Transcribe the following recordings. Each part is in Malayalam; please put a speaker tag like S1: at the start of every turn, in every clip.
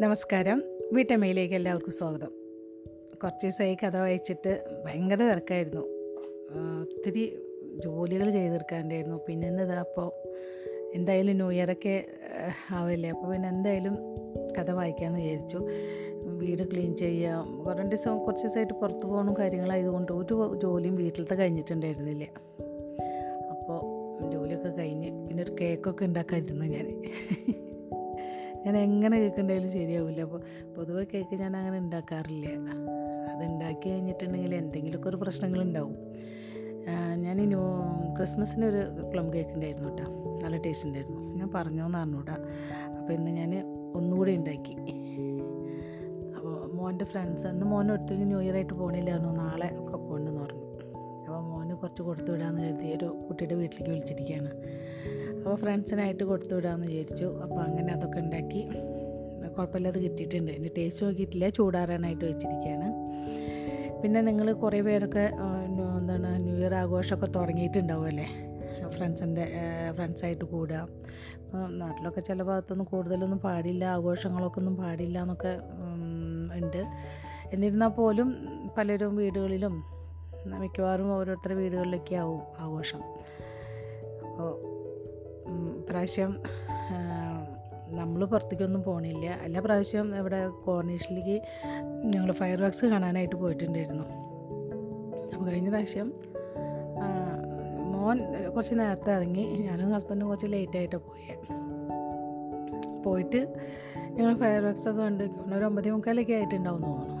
S1: നമസ്കാരം. വീട്ടമ്മയിലേക്ക് എല്ലാവർക്കും സ്വാഗതം. കുറച്ച് ദിവസമായി കഥ വായിച്ചിട്ട് ഭയങ്കര തിരക്കായിരുന്നു. ഒത്തിരി ജോലികൾ ചെയ്ത് തീർക്കാണ്ടായിരുന്നു പിന്നെ ഇന്നിതാ അപ്പോൾ എന്തായാലും ന്യൂ ഇയറൊക്കെ ആവില്ലേ. അപ്പോൾ പിന്നെ എന്തായാലും കഥ വായിക്കാമെന്ന് വിചാരിച്ചു. വീട് ക്ലീൻ ചെയ്യാം. കുറേ ദിവസം കുറച്ച് ദിവസമായിട്ട് പുറത്ത് പോകണം കാര്യങ്ങളായതുകൊണ്ട് ഒരു ജോലിയും വീട്ടിലത്തെ കഴിഞ്ഞിട്ടുണ്ടായിരുന്നില്ല. അപ്പോൾ ജോലിയൊക്കെ കഴിഞ്ഞ് പിന്നെ ഒരു കേക്കൊക്കെ ഉണ്ടാക്കാതിരുന്നു ഞാൻ ഞാൻ എങ്ങനെ കേക്ക് ശരിയാവില്ല അപ്പോൾ പൊതുവെ കേക്ക് ഞാൻ അങ്ങനെ ഉണ്ടാക്കാറില്ല അത് ഉണ്ടാക്കി കഴിഞ്ഞിട്ടുണ്ടെങ്കിൽ എന്തെങ്കിലുമൊക്കെ ഒരു പ്രശ്നങ്ങളുണ്ടാവും. ഞാൻ ഇനി ക്രിസ്മസിന് ഒരു പ്ലം കേക്ക് ഉണ്ടായിരുന്നു കേട്ടോ നല്ല ടേസ്റ്റ് ഉണ്ടായിരുന്നു ഞാൻ പറഞ്ഞോന്ന് അറിഞ്ഞൂടാ. അപ്പോൾ ഇന്ന് ഞാൻ ഒന്നുകൂടി ഉണ്ടാക്കി അപ്പോൾ മോന്റെ ഫ്രണ്ട്സ് അന്ന് മോനെ ഒരിക്കലും ന്യൂ ഇയർ ആയിട്ട് പോകണില്ലായിരുന്നു നാളെ ഒക്കെ പോകണമെന്ന് പറഞ്ഞു. അപ്പോൾ മോന് കുറച്ച് കൊടുത്തു വിടാമെന്ന് കരുതി. ഒരു കുട്ടിയുടെ വീട്ടിലേക്ക് വിളിച്ചിരിക്കുകയാണ്. അപ്പോൾ ഫ്രണ്ട്സിനായിട്ട് കൊടുത്തു വിടാമെന്ന് വിചാരിച്ചു. അപ്പോൾ അങ്ങനെ അതൊക്കെ ഉണ്ടാക്കി. കുഴപ്പമില്ലാതെ കിട്ടിയിട്ടുണ്ട്. എന്റെ ടേസ്റ്റ് നോക്കിയിട്ടില്ല. ചൂടാറാനായിട്ട് വെച്ചിരിക്കുകയാണ്. പിന്നെ നിങ്ങൾ കുറേ പേരൊക്കെ എന്താണ് ന്യൂ ഇയർ ആഘോഷമൊക്കെ തുടങ്ങിയിട്ടുണ്ടാവുമല്ലേ ഫ്രണ്ട്സിന്റെ ഫ്രണ്ട്സായിട്ട് കൂടുക. നാട്ടിലൊക്കെ ചില ഭാഗത്തൊന്നും കൂടുതലൊന്നും പാടില്ല. ആഘോഷങ്ങളൊക്കെ ഒന്നും പാടില്ല എന്നൊക്കെ ഉണ്ട്. എന്നിരുന്നാൽ പോലും പലരും വീടുകളിലും മിക്കവാറും ഓരോരുത്തരുടെ വീടുകളിലൊക്കെ ആവും ആഘോഷം. ഇപ്രാവശ്യം നമ്മൾ പുറത്തേക്കൊന്നും പോണില്ല. എല്ലാ പ്രാവശ്യം ഇവിടെ കോർണിഷിലേക്ക് ഞങ്ങൾ ഫയർ വർക്ക്സ് കാണാനായിട്ട് പോയിട്ടുണ്ടായിരുന്നു. അപ്പോൾ കഴിഞ്ഞ പ്രാവശ്യം മോൻ കുറച്ച് നേരത്തെ ഇറങ്ങി. ഞാനും ഹസ്ബൻഡും കുറച്ച് ലേറ്റായിട്ടാണ് പോയത് പോയിട്ട് ഞങ്ങൾ ഫയർ വർക്ക്സൊക്കെ കണ്ട് ഒരു ഒമ്പതേ മുക്കാലൊക്കെ ആയിട്ടുണ്ടാവും തോന്നുന്നു.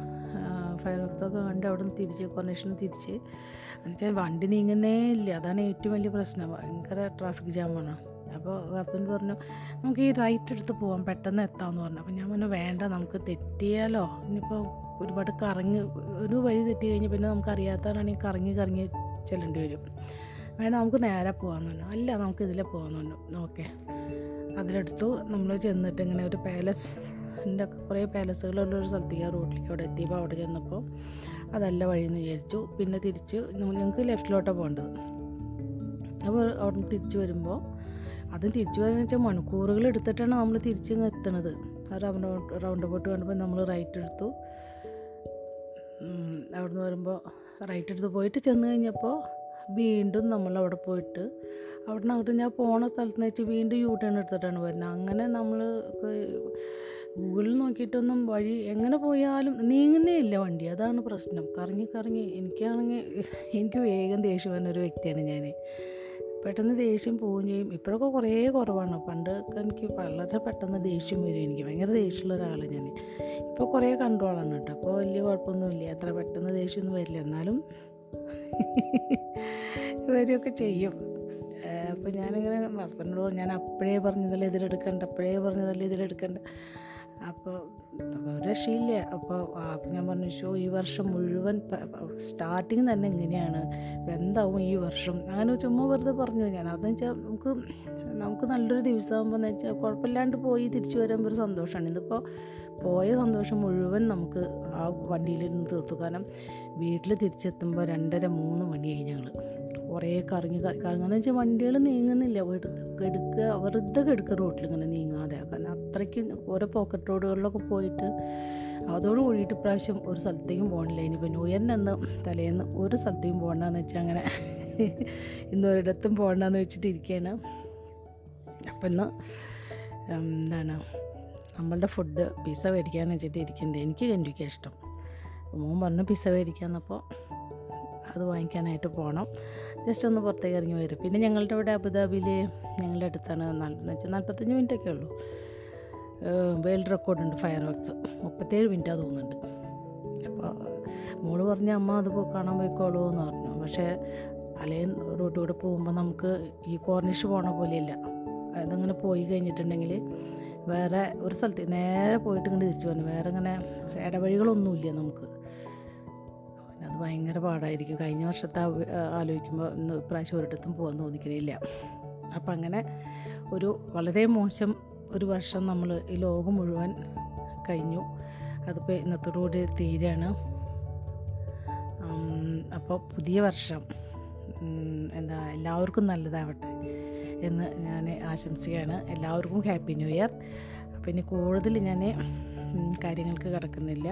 S1: ഫയർ വർക്ക്സൊക്കെ കണ്ട് അവിടെ നിന്ന് തിരിച്ച് കോർണേഷനിൽ തിരിച്ച്. എന്നുവെച്ചാൽ വണ്ടി നീങ്ങുന്നേ ഇല്ല. അതാണ് ഏറ്റവും വലിയ പ്രശ്നം. ഭയങ്കര ട്രാഫിക് ജാമാണ് അപ്പോൾ ഹസ്ബൻഡ് പറഞ്ഞു നമുക്ക് ഈ റൈറ്റ് എടുത്ത് പോകാം പെട്ടെന്ന് എത്താമെന്ന് പറഞ്ഞു. അപ്പോൾ ഞാൻ പറഞ്ഞു വേണ്ട നമുക്ക് തെറ്റിയാലോ? ഇനിയിപ്പോൾ ഒരുപാട് കറങ്ങി ഒരു വഴി തെറ്റി കഴിഞ്ഞ് പിന്നെ നമുക്ക് അറിയാത്തവരാണെങ്കിൽ കറങ്ങി കറങ്ങി ചെല്ലേണ്ടി വരും. വേണ്ട നമുക്ക് നേരെ പോകാമെന്ന് പറഞ്ഞു. അല്ല നമുക്ക് ഇതിലെ പോകാമെന്ന് പറഞ്ഞു. ഓക്കെ. അതിലെടുത്തു. നമ്മൾ ചെന്നിട്ട് ഇങ്ങനെ ഒരു പാലസ് എന്റെ കുറേ പാലസുകളുള്ള ഒരു സ്ഥലത്തേക്ക് ആ റൂട്ടിലേക്ക് അവിടെ എത്തിയപ്പോൾ അവിടെ ചെന്നപ്പോൾ അതല്ല വഴിയെന്ന് വിചാരിച്ചു. പിന്നെ തിരിച്ച് ഞങ്ങൾക്ക് ലെഫ്റ്റിലോട്ടാണ് പോകേണ്ടത്. അപ്പോൾ അവിടെ നിന്ന് തിരിച്ച് വരുമ്പോൾ അതും തിരിച്ചു വരുന്നത് വെച്ചാൽ മണിക്കൂറുകൾ എടുത്തിട്ടാണ് നമ്മൾ തിരിച്ച് എത്തണത്. ആ റൗണ്ട് റൗണ്ട് ബോട്ട് കണ്ടപ്പോൾ നമ്മൾ റൈറ്റ് എടുത്തു. അവിടെ അവിടുന്ന് വരുമ്പോൾ റൈറ്റ് എടുത്ത് പോയിട്ട് ചെന്ന് കഴിഞ്ഞപ്പോൾ വീണ്ടും നമ്മൾ അവിടെ പോയിട്ട് അവിടെ നിന്ന് അങ്ങോട്ട് ഞാൻ പോണ സ്ഥലത്ത് നിന്ന് വെച്ച് വീണ്ടും യൂ ടേൺ എടുത്തിട്ടാണ് വരുന്നത് അങ്ങനെ നമ്മൾ ഗൂഗിളിൽ നോക്കിയിട്ടൊന്നും വഴി എങ്ങനെ പോയാലും നീങ്ങുന്നേ ഇല്ല വണ്ടി. അതാണ് പ്രശ്നം. കറങ്ങി കറങ്ങി എനിക്കാണെങ്കിൽ എനിക്ക് വേഗം ദേഷ്യം വരുന്ന ഒരു വ്യക്തിയാണ് ഞാൻ പെട്ടെന്ന് ദേഷ്യം പോവുകയും ചെയ്യും. ഇപ്പോഴൊക്കെ കുറേ കുറവാണ്. പണ്ടൊക്കെ എനിക്ക് വളരെ പെട്ടെന്ന് ദേഷ്യം വരും. എനിക്ക് ഭയങ്കര ദേഷ്യമുള്ള ഒരാളാണ് ഞാൻ. ഇപ്പോൾ കുറേ കൺട്രോളാണ് കേട്ടോ. അപ്പോൾ വലിയ കുഴപ്പമൊന്നുമില്ല. അത്ര പെട്ടെന്ന് ദേഷ്യമൊന്നും വരില്ല. എന്നാലും വരികയൊക്കെ ചെയ്യും. അപ്പോൾ ഞാനിങ്ങനെ ഹസ്ബൻഡിനോട് ഞാൻ അപ്പോഴേ പറഞ്ഞതല്ലേ ഇതിലെടുക്കണ്ട അപ്പോഴേ പറഞ്ഞതല്ലേ ഇതിലെടുക്കണ്ട അപ്പോൾ ഒരു രക്ഷയില്ല അപ്പോൾ ഞാൻ പറഞ്ഞു ഷോ ഈ വർഷം മുഴുവൻ സ്റ്റാർട്ടിങ് തന്നെ ഇങ്ങനെയാണ്. എന്താവും ഈ വർഷം? അങ്ങനെ ചുമ്മാ വെറുതെ പറഞ്ഞു. ഞാൻ അതെന്ന് വെച്ചാൽ നമുക്ക് നമുക്ക് നല്ലൊരു ദിവസമാകുമ്പോൾ എന്ന് വെച്ചാൽ കുഴപ്പമില്ലാണ്ട് പോയി തിരിച്ചു വരുമ്പോൾ ഒരു സന്തോഷമാണ് ഇതിപ്പോൾ പോയ സന്തോഷം മുഴുവൻ നമുക്ക് ആ വണ്ടിയിൽ നിന്ന് തീർത്തു. കാരണം വീട്ടിൽ തിരിച്ചെത്തുമ്പോൾ രണ്ടര മൂന്ന് മണിയായി ഞങ്ങൾ കുറേ കറങ്ങി കറങ്ങി കറങ്ങുന്ന വെച്ചാൽ വണ്ടികൾ നീങ്ങുന്നില്ല. എടുക്കുക വെറുതെ കെടുക്കുക റോട്ടിൽ ഇങ്ങനെ നീങ്ങാതെ. കാരണം അത്രയ്ക്ക് ഓരോ പോക്കറ്റ് റോഡുകളിലൊക്കെ പോയിട്ട് അതോട് കൂടിയിട്ട് ഇപ്രാവശ്യം ഒരു സ്ഥലത്തേക്കും പോകണില്ല ഇനിയിപ്പോൾ ന്യൂ ഇയറിന്റെ അന്ന് തലേന്ന് ഒരു സ്ഥലത്തേക്കും പോകണ്ടെന്ന് വെച്ചാൽ അങ്ങനെ ഇന്ന് ഒരിടത്തും പോകണ്ടെന്ന് വെച്ചിട്ടിരിക്കുകയാണ് അപ്പം ഇന്ന് എന്താണ് നമ്മളുടെ ഫുഡ് പിസ്സ മേടിക്കാമെന്ന് വെച്ചിട്ട് ഇരിക്കുന്നുണ്ട് എനിക്ക് കണ്ടിരിക്കാൻ ഇഷ്ടം. മോൻ പറഞ്ഞു പിസ്സ മേടിക്കാമെന്നപ്പോൾ അത് വാങ്ങിക്കാനായിട്ട് പോകണം ജസ്റ്റ് ഒന്ന് പുറത്തേക്ക് ഇറങ്ങി വരും. പിന്നെ ഞങ്ങളുടെ ഇവിടെ അബുദാബിയിൽ ഞങ്ങളുടെ അടുത്താണ് എന്ന് വെച്ചാൽ നാൽപ്പത്തഞ്ച് മിനിറ്റൊക്കെ ഉള്ളൂ. വേൾഡ് റെക്കോർഡുണ്ട് ഫയർ വർക്ക്സ് മുപ്പത്തേഴ് മിനിറ്റാണ് തോന്നുന്നുണ്ട്. അപ്പോൾ മോൾ പറഞ്ഞ അമ്മ അത് കാണാൻ പോയിക്കോളൂ എന്ന് പറഞ്ഞു. പക്ഷേ അലേ റൂട്ട് കൂടെ പോകുമ്പോൾ നമുക്ക് ഈ കോർണിഷ് പോണ പോലെയല്ല. അതങ്ങനെ പോയി കഴിഞ്ഞിട്ടുണ്ടെങ്കിൽ വേറെ ഒരു സ്ഥലത്ത് നേരെ പോയിട്ട് ഇങ്ങോട്ട് തിരിച്ചു വന്നു വേറെ ഇങ്ങനെ ഇടവഴികളൊന്നുമില്ല നമുക്ക്. ഭയങ്കര പാടായിരിക്കും. കഴിഞ്ഞ വർഷത്തെ ആലോചിക്കുമ്പോൾ ഇന്ന് ഇപ്രാവശ്യം ഒരിടത്തും പോകാൻ തോന്നിക്കണില്ല. അപ്പം അങ്ങനെ ഒരു വളരെ മോശം ഒരു വർഷം നമ്മൾ ഈ ലോകം മുഴുവൻ കഴിഞ്ഞു. അതിപ്പോൾ ഇന്നത്തോടുകൂടി തീരാണ്. അപ്പോൾ പുതിയ വർഷം എന്താ എല്ലാവർക്കും നല്ലതാവട്ടെ എന്ന് ഞാൻ ആശംസിക്കുകയാണ് എല്ലാവർക്കും ഹാപ്പി ന്യൂ ഇയർ. അപ്പോൾ ഇനി കൂടുതൽ ഞാൻ കാര്യങ്ങൾക്ക് കിടക്കുന്നില്ല.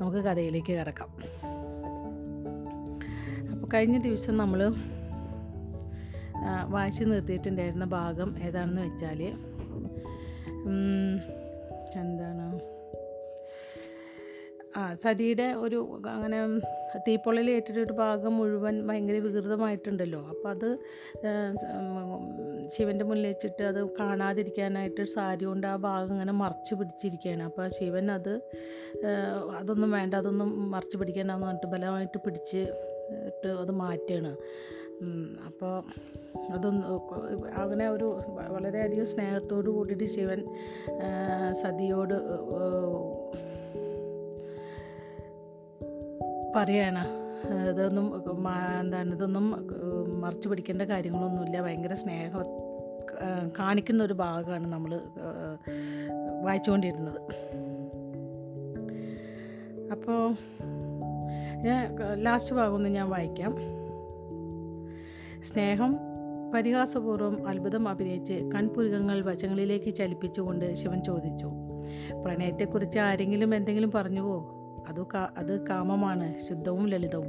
S1: നമുക്ക് കഥയിലേക്ക് കടക്കാം. കഴിഞ്ഞ ദിവസം നമ്മൾ വായിച്ച് നിർത്തിയിട്ടുണ്ടായിരുന്ന ഭാഗം ഏതാണെന്ന് വെച്ചാൽ എന്താണ്? ആ സതിയുടെ ഒരു അങ്ങനെ തീപ്പൊള്ളൽ ഏറ്റിട്ടൊരു ഭാഗം മുഴുവൻ ഭയങ്കര വികൃതമായിട്ടുണ്ടല്ലോ. അപ്പോൾ അത് ശിവന്റെ മുന്നിൽ വെച്ചിട്ട് അത് കാണാതിരിക്കാനായിട്ട് സാരി കൊണ്ട് ആ ഭാഗം ഇങ്ങനെ മറച്ച് പിടിച്ചിരിക്കുകയാണ്. അപ്പോൾ ശിവൻ അത് അതൊന്നും വേണ്ട അതൊന്നും മറച്ച് പിടിക്കേണ്ടെന്ന് പറഞ്ഞിട്ട് ബലമായിട്ട് പിടിച്ച് ഇട്ട് അത് മാറ്റുകയാണ് അപ്പോൾ അതൊന്ന് അങ്ങനെ ഒരു വളരെയധികം സ്നേഹത്തോട് കൂടിയിട്ട് ശിവൻ സതിയോട് പറയാണ്. ഇതൊന്നും എന്താണ് ഇതൊന്നും മറച്ചു പിടിക്കേണ്ട കാര്യങ്ങളൊന്നുമില്ല. ഭയങ്കര സ്നേഹം കാണിക്കുന്ന ഒരു ഭാഗമാണ് നമ്മൾ വായിച്ചുകൊണ്ടിരുന്നത്. അപ്പോൾ ഞാൻ ലാസ്റ്റ് ഭാഗമൊന്ന് ഞാൻ വായിക്കാം. സ്നേഹം പരിഹാസപൂർവം അത്ഭുതം അഭിനയിച്ച് കൺപുരുകങ്ങൾ വശങ്ങളിലേക്ക് ചലിപ്പിച്ചുകൊണ്ട് ശിവൻ ചോദിച്ചു പ്രണയത്തെക്കുറിച്ച് ആരെങ്കിലും എന്തെങ്കിലും പറഞ്ഞുവോ? അത് അത് കാമമാണ് ശുദ്ധവും ലളിതവും.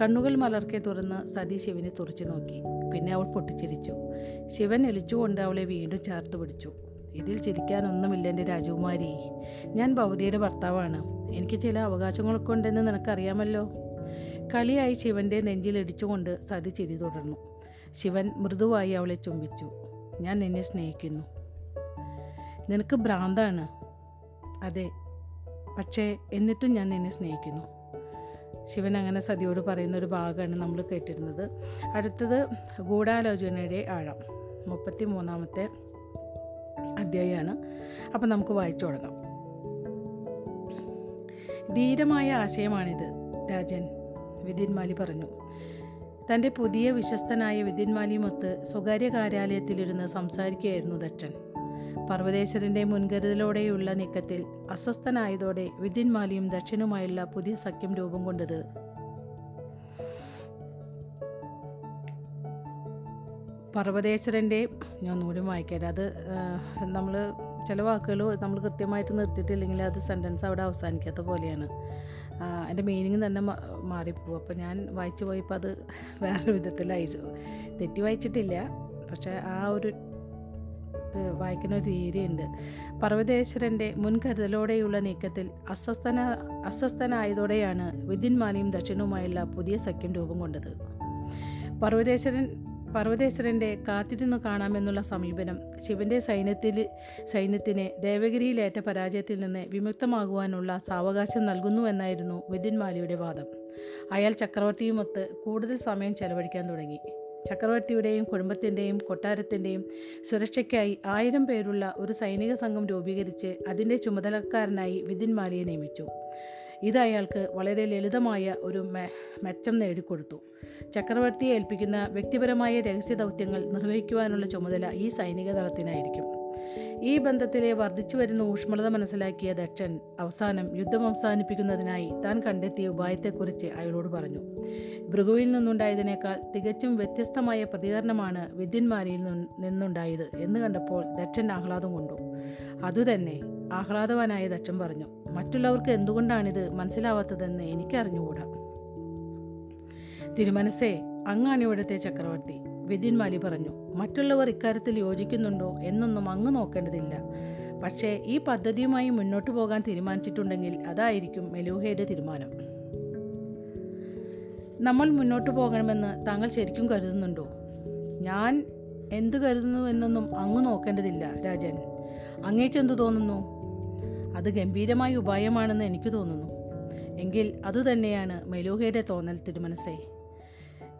S1: കണ്ണുകൾ മലർക്കെ തുറന്ന് സതി ശിവനെ തുറച്ചു നോക്കി. പിന്നെ അവൾ പൊട്ടിച്ചിരിച്ചു. ശിവൻ എളിച്ചുകൊണ്ട് അവളെ വീണ്ടും ചേർത്ത് പിടിച്ചു. ഇതിൽ ചിരിക്കാനൊന്നുമില്ല എന്റെ രാജകുമാരി. ഞാൻ ഭവതിയുടെ ഭർത്താവാണ്. എനിക്ക് ചില അവകാശങ്ങളൊക്കെ ഉണ്ടെന്ന് നിനക്കറിയാമല്ലോ. കളിയായി ശിവന്റെ നെഞ്ചിൽ ഇടിച്ചുകൊണ്ട് സതി ചിരി തുടർന്നു. ശിവൻ മൃദുവായി അവളെ ചുംബിച്ചു. ഞാൻ നിന്നെ സ്നേഹിക്കുന്നു. നിനക്ക് ഭ്രാന്താണ്? അതെ. പക്ഷേ എന്നിട്ടും ഞാൻ നിന്നെ സ്നേഹിക്കുന്നു. ശിവൻ അങ്ങനെ സതിയോട് പറയുന്ന ഒരു ഭാഗമാണ് നമ്മൾ കേട്ടിരുന്നത്. അടുത്തത് ഗൂഢാലോചനയുടെ ആഴം. മുപ്പത്തി മൂന്നാമത്തെ അധ്യായമാണ്. അപ്പം നമുക്ക് വായിച്ചു തുടങ്ങാം. ധീരമായ ആശയമാണിത് രാജൻ വിദ്യന്മാലി പറഞ്ഞു. തന്റെ പുതിയ വിശ്വസ്തനായ വിദ്യന്മാലിയുമൊത്ത് സ്വകാര്യ കാര്യാലയത്തിലിരുന്ന് സംസാരിക്കുകയായിരുന്നു ദക്ഷൻ. പർവതേശ്വരന്റെ മുൻകരുതലോടെയുള്ള നീക്കത്തിൽ അസ്വസ്ഥനായതോടെ വിദ്യന്മാലിയും ദക്ഷനുമായുള്ള പുതിയ സഖ്യം രൂപം കൊണ്ടത് പർവതേശ്വരന്റെ ഞാൻ ഒന്നുകൂടി വായിക്കാം അത് നമ്മൾ ചില വാക്കുകൾ നമ്മൾ കൃത്യമായിട്ട് നിർത്തിയിട്ടില്ലെങ്കിൽ അത് സെന്റൻസ് അവിടെ അവസാനിക്കാത്ത പോലെയാണ്. അതിന്റെ മീനിങ് തന്നെ മാറിപ്പോവും അപ്പോൾ ഞാൻ വായിച്ചു പോയപ്പോൾ അത് വേറെ വിധത്തിലായി. തെറ്റി വായിച്ചിട്ടില്ല. പക്ഷേ ആ ഒരു വായിക്കുന്ന ഒരു രീതിയുണ്ട്. പർവതേശ്വരന്റെ മുൻകരുതലോടെയുള്ള നീക്കത്തിൽ അസ്വസ്ഥന അസ്വസ്ഥനായതോടെയാണ് വിദ്യന്മാലിയും ദക്ഷിണവുമായുള്ള പുതിയ സഖ്യം രൂപം കൊണ്ടത്. പർവതേശ്വരൻ പർവതേശ്വരന്റെ കാത്തിരുന്നു കാണാമെന്നുള്ള സമീപനം ശിവന്റെ സൈന്യത്തിൽ സൈന്യത്തിന് ദേവഗിരിയിലേറ്റ പരാജയത്തിൽ നിന്ന് വിമുക്തമാകുവാനുള്ള സാവകാശം നൽകുന്നുവെന്നായിരുന്നു വിദ്യന്മാലിയുടെ വാദം. അയാൾ ചക്രവർത്തിയുമൊത്ത് കൂടുതൽ സമയം ചെലവഴിക്കാൻ തുടങ്ങി. ചക്രവർത്തിയുടെയും കുടുംബത്തിന്റെയും കൊട്ടാരത്തിന്റെയും സുരക്ഷയ്ക്കായി ആയിരം പേരുള്ള ഒരു സൈനിക സംഘം രൂപീകരിച്ച് അതിന്റെ ചുമതലക്കാരനായി വിതിൻമാലിയെ നിയമിച്ചു. ഇത് അയാൾക്ക് വളരെ ലളിതമായ ഒരു മെച്ചം നേടിക്കൊടുത്തു. ചക്രവർത്തിയെ ഏൽപ്പിക്കുന്ന വ്യക്തിപരമായ രഹസ്യ ദൗത്യങ്ങൾ നിർവഹിക്കുവാനുള്ള ചുമതല ഈ സൈനിക ദളത്തിനായിരിക്കും ഈ ബന്ധത്തിലെ വർദ്ധിച്ചു വരുന്ന ഊഷ്മളത മനസ്സിലാക്കിയ ദക്ഷൻ അവസാനം യുദ്ധം അവസാനിപ്പിക്കുന്നതിനായി താൻ കണ്ടെത്തിയ ഉപായത്തെക്കുറിച്ച് അയാളോട് പറഞ്ഞു. ഭൃഗുവിൽ നിന്നുണ്ടായതിനേക്കാൾ തികച്ചും വ്യത്യസ്തമായ പ്രതികരണമാണ് വിദ്യന്മാരിൽ നിന്നു- നിന്നുണ്ടായത് എന്ന് കണ്ടപ്പോൾ ദക്ഷൻ ആഹ്ലാദം കൊണ്ടു. അതുതന്നെ ആഹ്ലാദവാനായ ദക്ഷൻ പറഞ്ഞു മറ്റുള്ളവർക്ക് എന്തുകൊണ്ടാണിത് മനസ്സിലാവാത്തതെന്ന് എനിക്കറിഞ്ഞുകൂടാ. തിരുമനസേ അങ്ങാണ് ഇവിടുത്തെ ചക്രവർത്തി. വിദ്യന്മാലി പറഞ്ഞു മറ്റുള്ളവർ ഇക്കാര്യത്തിൽ യോജിക്കുന്നുണ്ടോ എന്നൊന്നും അങ്ങ് നോക്കേണ്ടതില്ല. പക്ഷേ ഈ പദ്ധതിയുമായി മുന്നോട്ട് പോകാൻ തീരുമാനിച്ചിട്ടുണ്ടെങ്കിൽ അതായിരിക്കും മെലൂഹയുടെ തീരുമാനം. നമ്മൾ മുന്നോട്ട് പോകണമെന്ന് താങ്കൾ ശരിക്കും കരുതുന്നുണ്ടോ? ഞാൻ എന്ത് കരുതുന്നു എന്നൊന്നും അങ്ങ് നോക്കേണ്ടതില്ല രാജൻ. അങ്ങേക്ക് എന്തു തോന്നുന്നു? അത് ഗംഭീരമായ ഉപായമാണെന്ന് എനിക്ക് തോന്നുന്നു. എങ്കിൽ അതുതന്നെയാണ് മെലൂഹയുടെ തോന്നൽ തിരുമനസേ.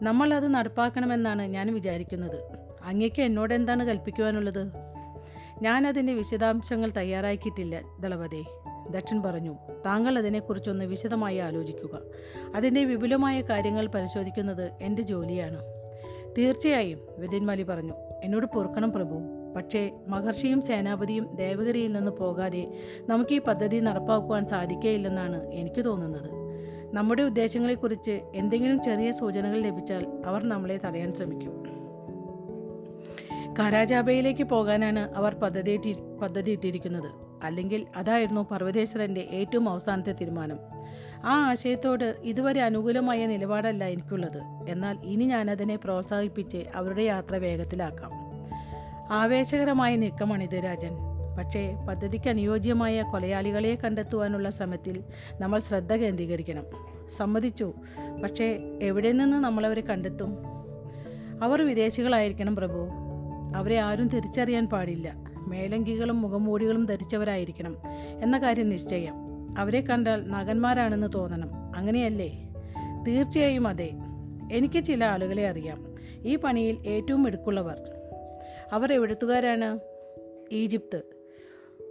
S1: നമ്മൾ അത് നടപ്പാക്കണമെന്നാണ് ഞാൻ വിചാരിക്കുന്നത്. അങ്ങേക്ക് എന്നോട് എന്താണ് കൽപ്പിക്കുവാനുള്ളത്? ഞാൻ അതിന്റെ വിശദാംശങ്ങൾ തയ്യാറാക്കിയിട്ടില്ല ദളപതി. ദക്ഷൻ പറഞ്ഞു താങ്കൾ അതിനെക്കുറിച്ചൊന്ന് വിശദമായി ആലോചിക്കുക. അതിന്റെ വിപുലമായ കാര്യങ്ങൾ പരിശോധിക്കുന്നത് എന്റെ ജോലിയാണ്. തീർച്ചയായും വിതിന്മലി പറഞ്ഞു എന്നോട് പൊറുക്കണം പ്രഭു. പക്ഷേ മഹർഷിയും സേനാപതിയും ദേവഗിരിയിൽ നിന്ന് പോകാതെ നമുക്ക് ഈ പദ്ധതി നടപ്പാക്കുവാൻ സാധിക്കുകയില്ലെന്നാണ് എനിക്ക് തോന്നുന്നത്. നമ്മുടെ ഉദ്ദേശങ്ങളെക്കുറിച്ച് എന്തെങ്കിലും ചെറിയ സൂചനകൾ ലഭിച്ചാൽ അവർ നമ്മളെ തടയാൻ ശ്രമിക്കും. കരാജാബയിലേക്ക് പോകാനാണ് അവർ പദ്ധതി പദ്ധതി ഇട്ടിരിക്കുന്നത് അല്ലെങ്കിൽ അതായിരുന്നു പർവതേശ്വരന്റെ ഏറ്റവും അവസാനത്തെ തീരുമാനം. ആ ആശയത്തോട് ഇതുവരെ അനുകൂലമായ നിലപാടല്ല എനിക്കുള്ളത്. എന്നാൽ ഇനി ഞാനതിനെ പ്രോത്സാഹിപ്പിച്ച് അവരുടെ യാത്ര വേഗത്തിലാക്കാം. ആവേശകരമായ നീക്കമാണിത് രാജൻ. പക്ഷേ പദ്ധതിക്ക് അനുയോജ്യമായ കൊലയാളികളെ കണ്ടെത്തുവാനുള്ള ശ്രമത്തിൽ നമ്മൾ ശ്രദ്ധ കേന്ദ്രീകരിക്കണം. സമ്മതിച്ചു. പക്ഷേ എവിടെ നിന്ന് നമ്മളവരെ കണ്ടെത്തും? അവർ വിദേശികളായിരിക്കണം പ്രഭു. അവരെ ആരും തിരിച്ചറിയാൻ പാടില്ല. മേലങ്കികളും മുഖംമൂടികളും ധരിച്ചവരായിരിക്കണം എന്ന കാര്യം നിശ്ചയം. അവരെ കണ്ടാൽ നഗന്മാരാണെന്ന് തോന്നണം. അങ്ങനെയല്ലേ? തീർച്ചയായും അതെ. എനിക്ക് ചില ആളുകളെ അറിയാം. ഈ പണിയിൽ ഏറ്റവും മിടുക്കുള്ളവർ. അവർ എവിടുത്തുകാരാണ് ഈജിപ്ത്.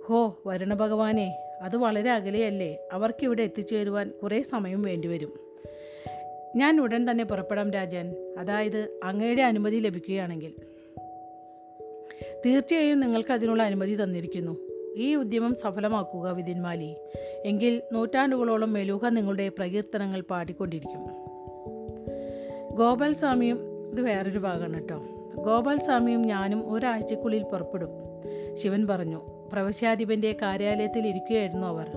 S1: ഹോ വരുണഭഗവാനെ അത് വളരെ അകലെയല്ലേ? അവർക്കിവിടെ എത്തിച്ചേരുവാൻ കുറേ സമയം വേണ്ടിവരും. ഞാൻ ഉടൻ തന്നെ പുറപ്പെടാം രാജൻ. അതായത് അങ്ങയുടെ അനുമതി ലഭിക്കുകയാണെങ്കിൽ. തീർച്ചയായും നിങ്ങൾക്ക് അതിനുള്ള അനുമതി തന്നിരിക്കുന്നു. ഈ ഉദ്യമം സഫലമാക്കുക വിതിന്മാലി എങ്കിൽ നൂറ്റാണ്ടുകളോളം മെലൂഹ നിങ്ങളുടെ പ്രകീർത്തനങ്ങൾ പാടിക്കൊണ്ടിരിക്കും. ഗോപാൽ സ്വാമിയും ഇത് വേറൊരു ഭാഗമാണ് കേട്ടോ. ഗോപാൽ സ്വാമിയും ഞാനും ഒരാഴ്ചക്കുള്ളിൽ പുറപ്പെടും. ശിവൻ പറഞ്ഞു പ്രവശ്യാധിപന്റെ കാര്യാലയത്തിൽ ഇരിക്കുകയായിരുന്നു അവർ.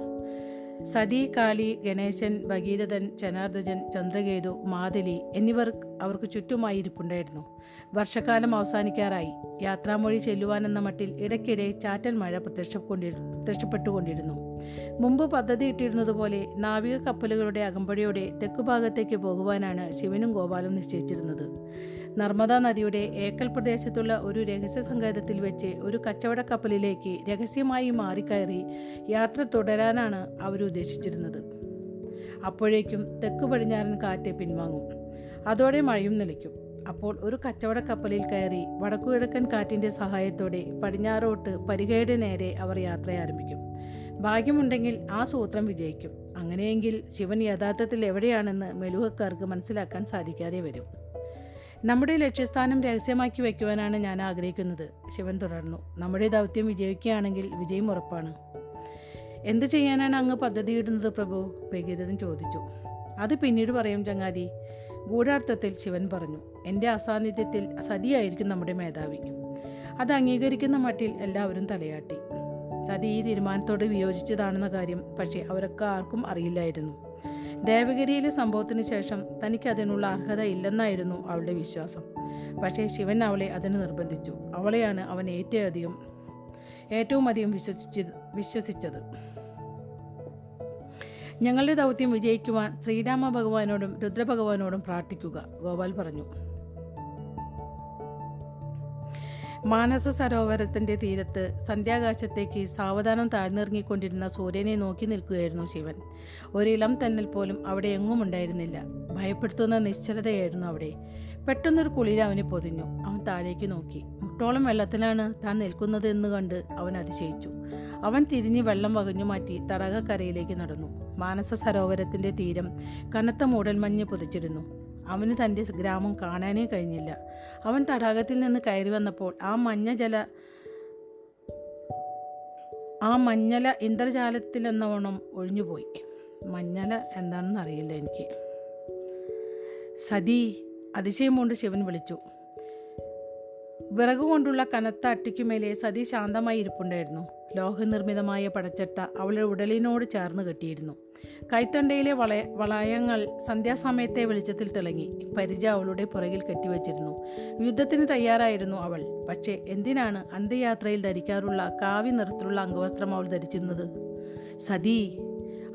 S1: സതി കാളി ഗണേശൻ ഭഗീരഥൻ ജനാർദ്ദജൻ ചന്ദ്രകേതു മാതലി എന്നിവർ അവർക്ക് ചുറ്റുമായി ഇരിപ്പുണ്ടായിരുന്നു. വർഷക്കാലം അവസാനിക്കാറായി. യാത്രാമൊഴി ചെല്ലുവാനെന്ന മട്ടിൽ ഇടയ്ക്കിടെ ചാറ്റൽ മഴ പ്രത്യക്ഷക്കൊണ്ടി പ്രത്യക്ഷപ്പെട്ടുകൊണ്ടിരുന്നു. മുമ്പ് പദ്ധതി ഇട്ടിരുന്നതുപോലെ നാവിക കപ്പലുകളുടെ അകമ്പടിയോടെ തെക്കുഭാഗത്തേക്ക് പോകുവാനാണ് ശിവനും ഗോപാലും നിശ്ചയിച്ചിരുന്നത്. നർമ്മദ നദിയുടെ ഏക്കൽ പ്രദേശത്തുള്ള ഒരു രഹസ്യ സങ്കേതത്തിൽ വെച്ച് ഒരു കച്ചവട കപ്പലിലേക്ക് രഹസ്യമായി മാറിക്കയറി യാത്ര തുടരാനാണ് അവരുദ്ദേശിച്ചിരുന്നത്. അപ്പോഴേക്കും തെക്കു പടിഞ്ഞാറൻ കാറ്റ് പിൻവാങ്ങും. അതോടെ മഴയും നിലയ്ക്കും. അപ്പോൾ ഒരു കച്ചവട കപ്പലിൽ കയറി വടക്കുകിഴക്കൻ കാറ്റിന്റെ സഹായത്തോടെ പടിഞ്ഞാറോട്ട് പരികയുടെ നേരെ അവർ യാത്ര ആരംഭിക്കും. ഭാഗ്യമുണ്ടെങ്കിൽ ആ സൂത്രം വിജയിക്കും. അങ്ങനെയെങ്കിൽ ശിവൻ യഥാർത്ഥത്തിൽ എവിടെയാണെന്ന് മെലുഹക്കാർക്ക് മനസ്സിലാക്കാൻ സാധിക്കാതെ വരും. നമ്മുടെ ലക്ഷ്യസ്ഥാനം രഹസ്യമാക്കി വയ്ക്കുവാനാണ് ഞാൻ ആഗ്രഹിക്കുന്നത്. ശിവൻ തുടർന്നു. നമ്മുടെ ദൗത്യം വിജയിക്കുകയാണെങ്കിൽ വിജയം ഉറപ്പാണ്. എന്ത് ചെയ്യാനാണ് അങ്ങ് പദ്ധതിയിടുന്നത് പ്രഭു? ഭഗീരഥൻ ചോദിച്ചു. അത് പിന്നീട് പറയും ചങ്ങാതി. ഗൂഢാർത്ഥത്തിൽ ശിവൻ പറഞ്ഞു എന്റെ അസാന്നിധ്യത്തിൽ സതിയായിരിക്കും നമ്മുടെ മേധാവി. അത് അംഗീകരിക്കുന്ന മട്ടിൽ എല്ലാവരും തലയാട്ടി. സതി ഈ തീരുമാനത്തോട് വിയോജിച്ചതാണെന്ന കാര്യം പക്ഷേ അവരൊക്കെ ആർക്കും അറിയില്ലായിരുന്നു. ദേവഗിരിയിലെ സംഭവത്തിന് ശേഷം തനിക്ക് അതിനുള്ള അർഹത ഇല്ലെന്നായിരുന്നു അവളുടെ വിശ്വാസം. പക്ഷേ ശിവൻ അവളെ അതിന് നിർബന്ധിച്ചു. അവളെയാണ് അവൻ ഏറ്റവും അധികം ഏറ്റവും അധികം വിശ്വസിച്ച് വിശ്വസിച്ചത്. ഞങ്ങളുടെ ദൗത്യം വിജയിക്കുവാൻ ശ്രീരാമ ഭഗവാനോടും രുദ്രഭഗവാനോടും പ്രാർത്ഥിക്കുക ഗോപാൽ പറഞ്ഞു. മാനസ സരോവരത്തിന്റെ തീരത്ത് സന്ധ്യാകാശത്തേക്ക് സാവധാനം താഴ്ന്നിറങ്ങിക്കൊണ്ടിരുന്ന സൂര്യനെ നോക്കി നിൽക്കുകയായിരുന്നു ശിവൻ. ഒരിളം തന്നൽ പോലും അവിടെ എങ്ങും ഉണ്ടായിരുന്നില്ല. ഭയപ്പെടുത്തുന്ന നിശ്ചലതയായിരുന്നു അവിടെ. പെട്ടെന്നൊരു കുളിയിൽ അവനെ പൊതിഞ്ഞു. അവൻ താഴേക്ക് നോക്കി. മുട്ടോളം വെള്ളത്തിലാണ് താൻ നിൽക്കുന്നത് എന്ന് കണ്ട് അവൻ അതിശയിച്ചു. അവൻ തിരിഞ്ഞ് വെള്ളം വകഞ്ഞു മാറ്റി തടാകക്കരയിലേക്ക് നടന്നു. മാനസ സരോവരത്തിന്റെ തീരം കനത്ത മൂടൽമഞ്ഞ് പൊതിച്ചിരുന്നു. അവന് തന്റെ ഗ്രാമം കാണാനേ കഴിഞ്ഞില്ല. അവൻ തടാകത്തിൽ നിന്ന് കയറി വന്നപ്പോൾ ആ മഞ്ഞ ജല ആ മഞ്ഞല ഇന്ദ്രജാലത്തിലെന്നവണ്ണം ഒഴിഞ്ഞുപോയി. മഞ്ഞല എന്താണെന്ന് അറിയില്ല എനിക്ക്. സതി അതിശയം കൊണ്ട് ശിവൻ വിളിച്ചു. വിറക് കൊണ്ടുള്ള കനത്ത അട്ടിക്കുമേലെ സതി ശാന്തമായി ഇരിപ്പുണ്ടായിരുന്നു. ലോഹനിർമ്മിതമായ പടച്ചട്ട അവളുടെ ഉടലിനോട് ചേർന്ന് കെട്ടിയിരുന്നു. കൈത്തണ്ടയിലെ വളയ വളയങ്ങൾ സന്ധ്യാസമയത്തെ വെളിച്ചത്തിൽ തിളങ്ങി. പരിച അവളുടെ പുറകിൽ കെട്ടിവച്ചിരുന്നു. യുദ്ധത്തിന് തയ്യാറായിരുന്നു അവൾ. പക്ഷേ എന്തിനാണ് അന്ത്യയാത്രയിൽ ധരിക്കാറുള്ള കാവ്യ നിറത്തിലുള്ള അംഗവസ്ത്രം അവൾ ധരിച്ചിരുന്നത്? സതി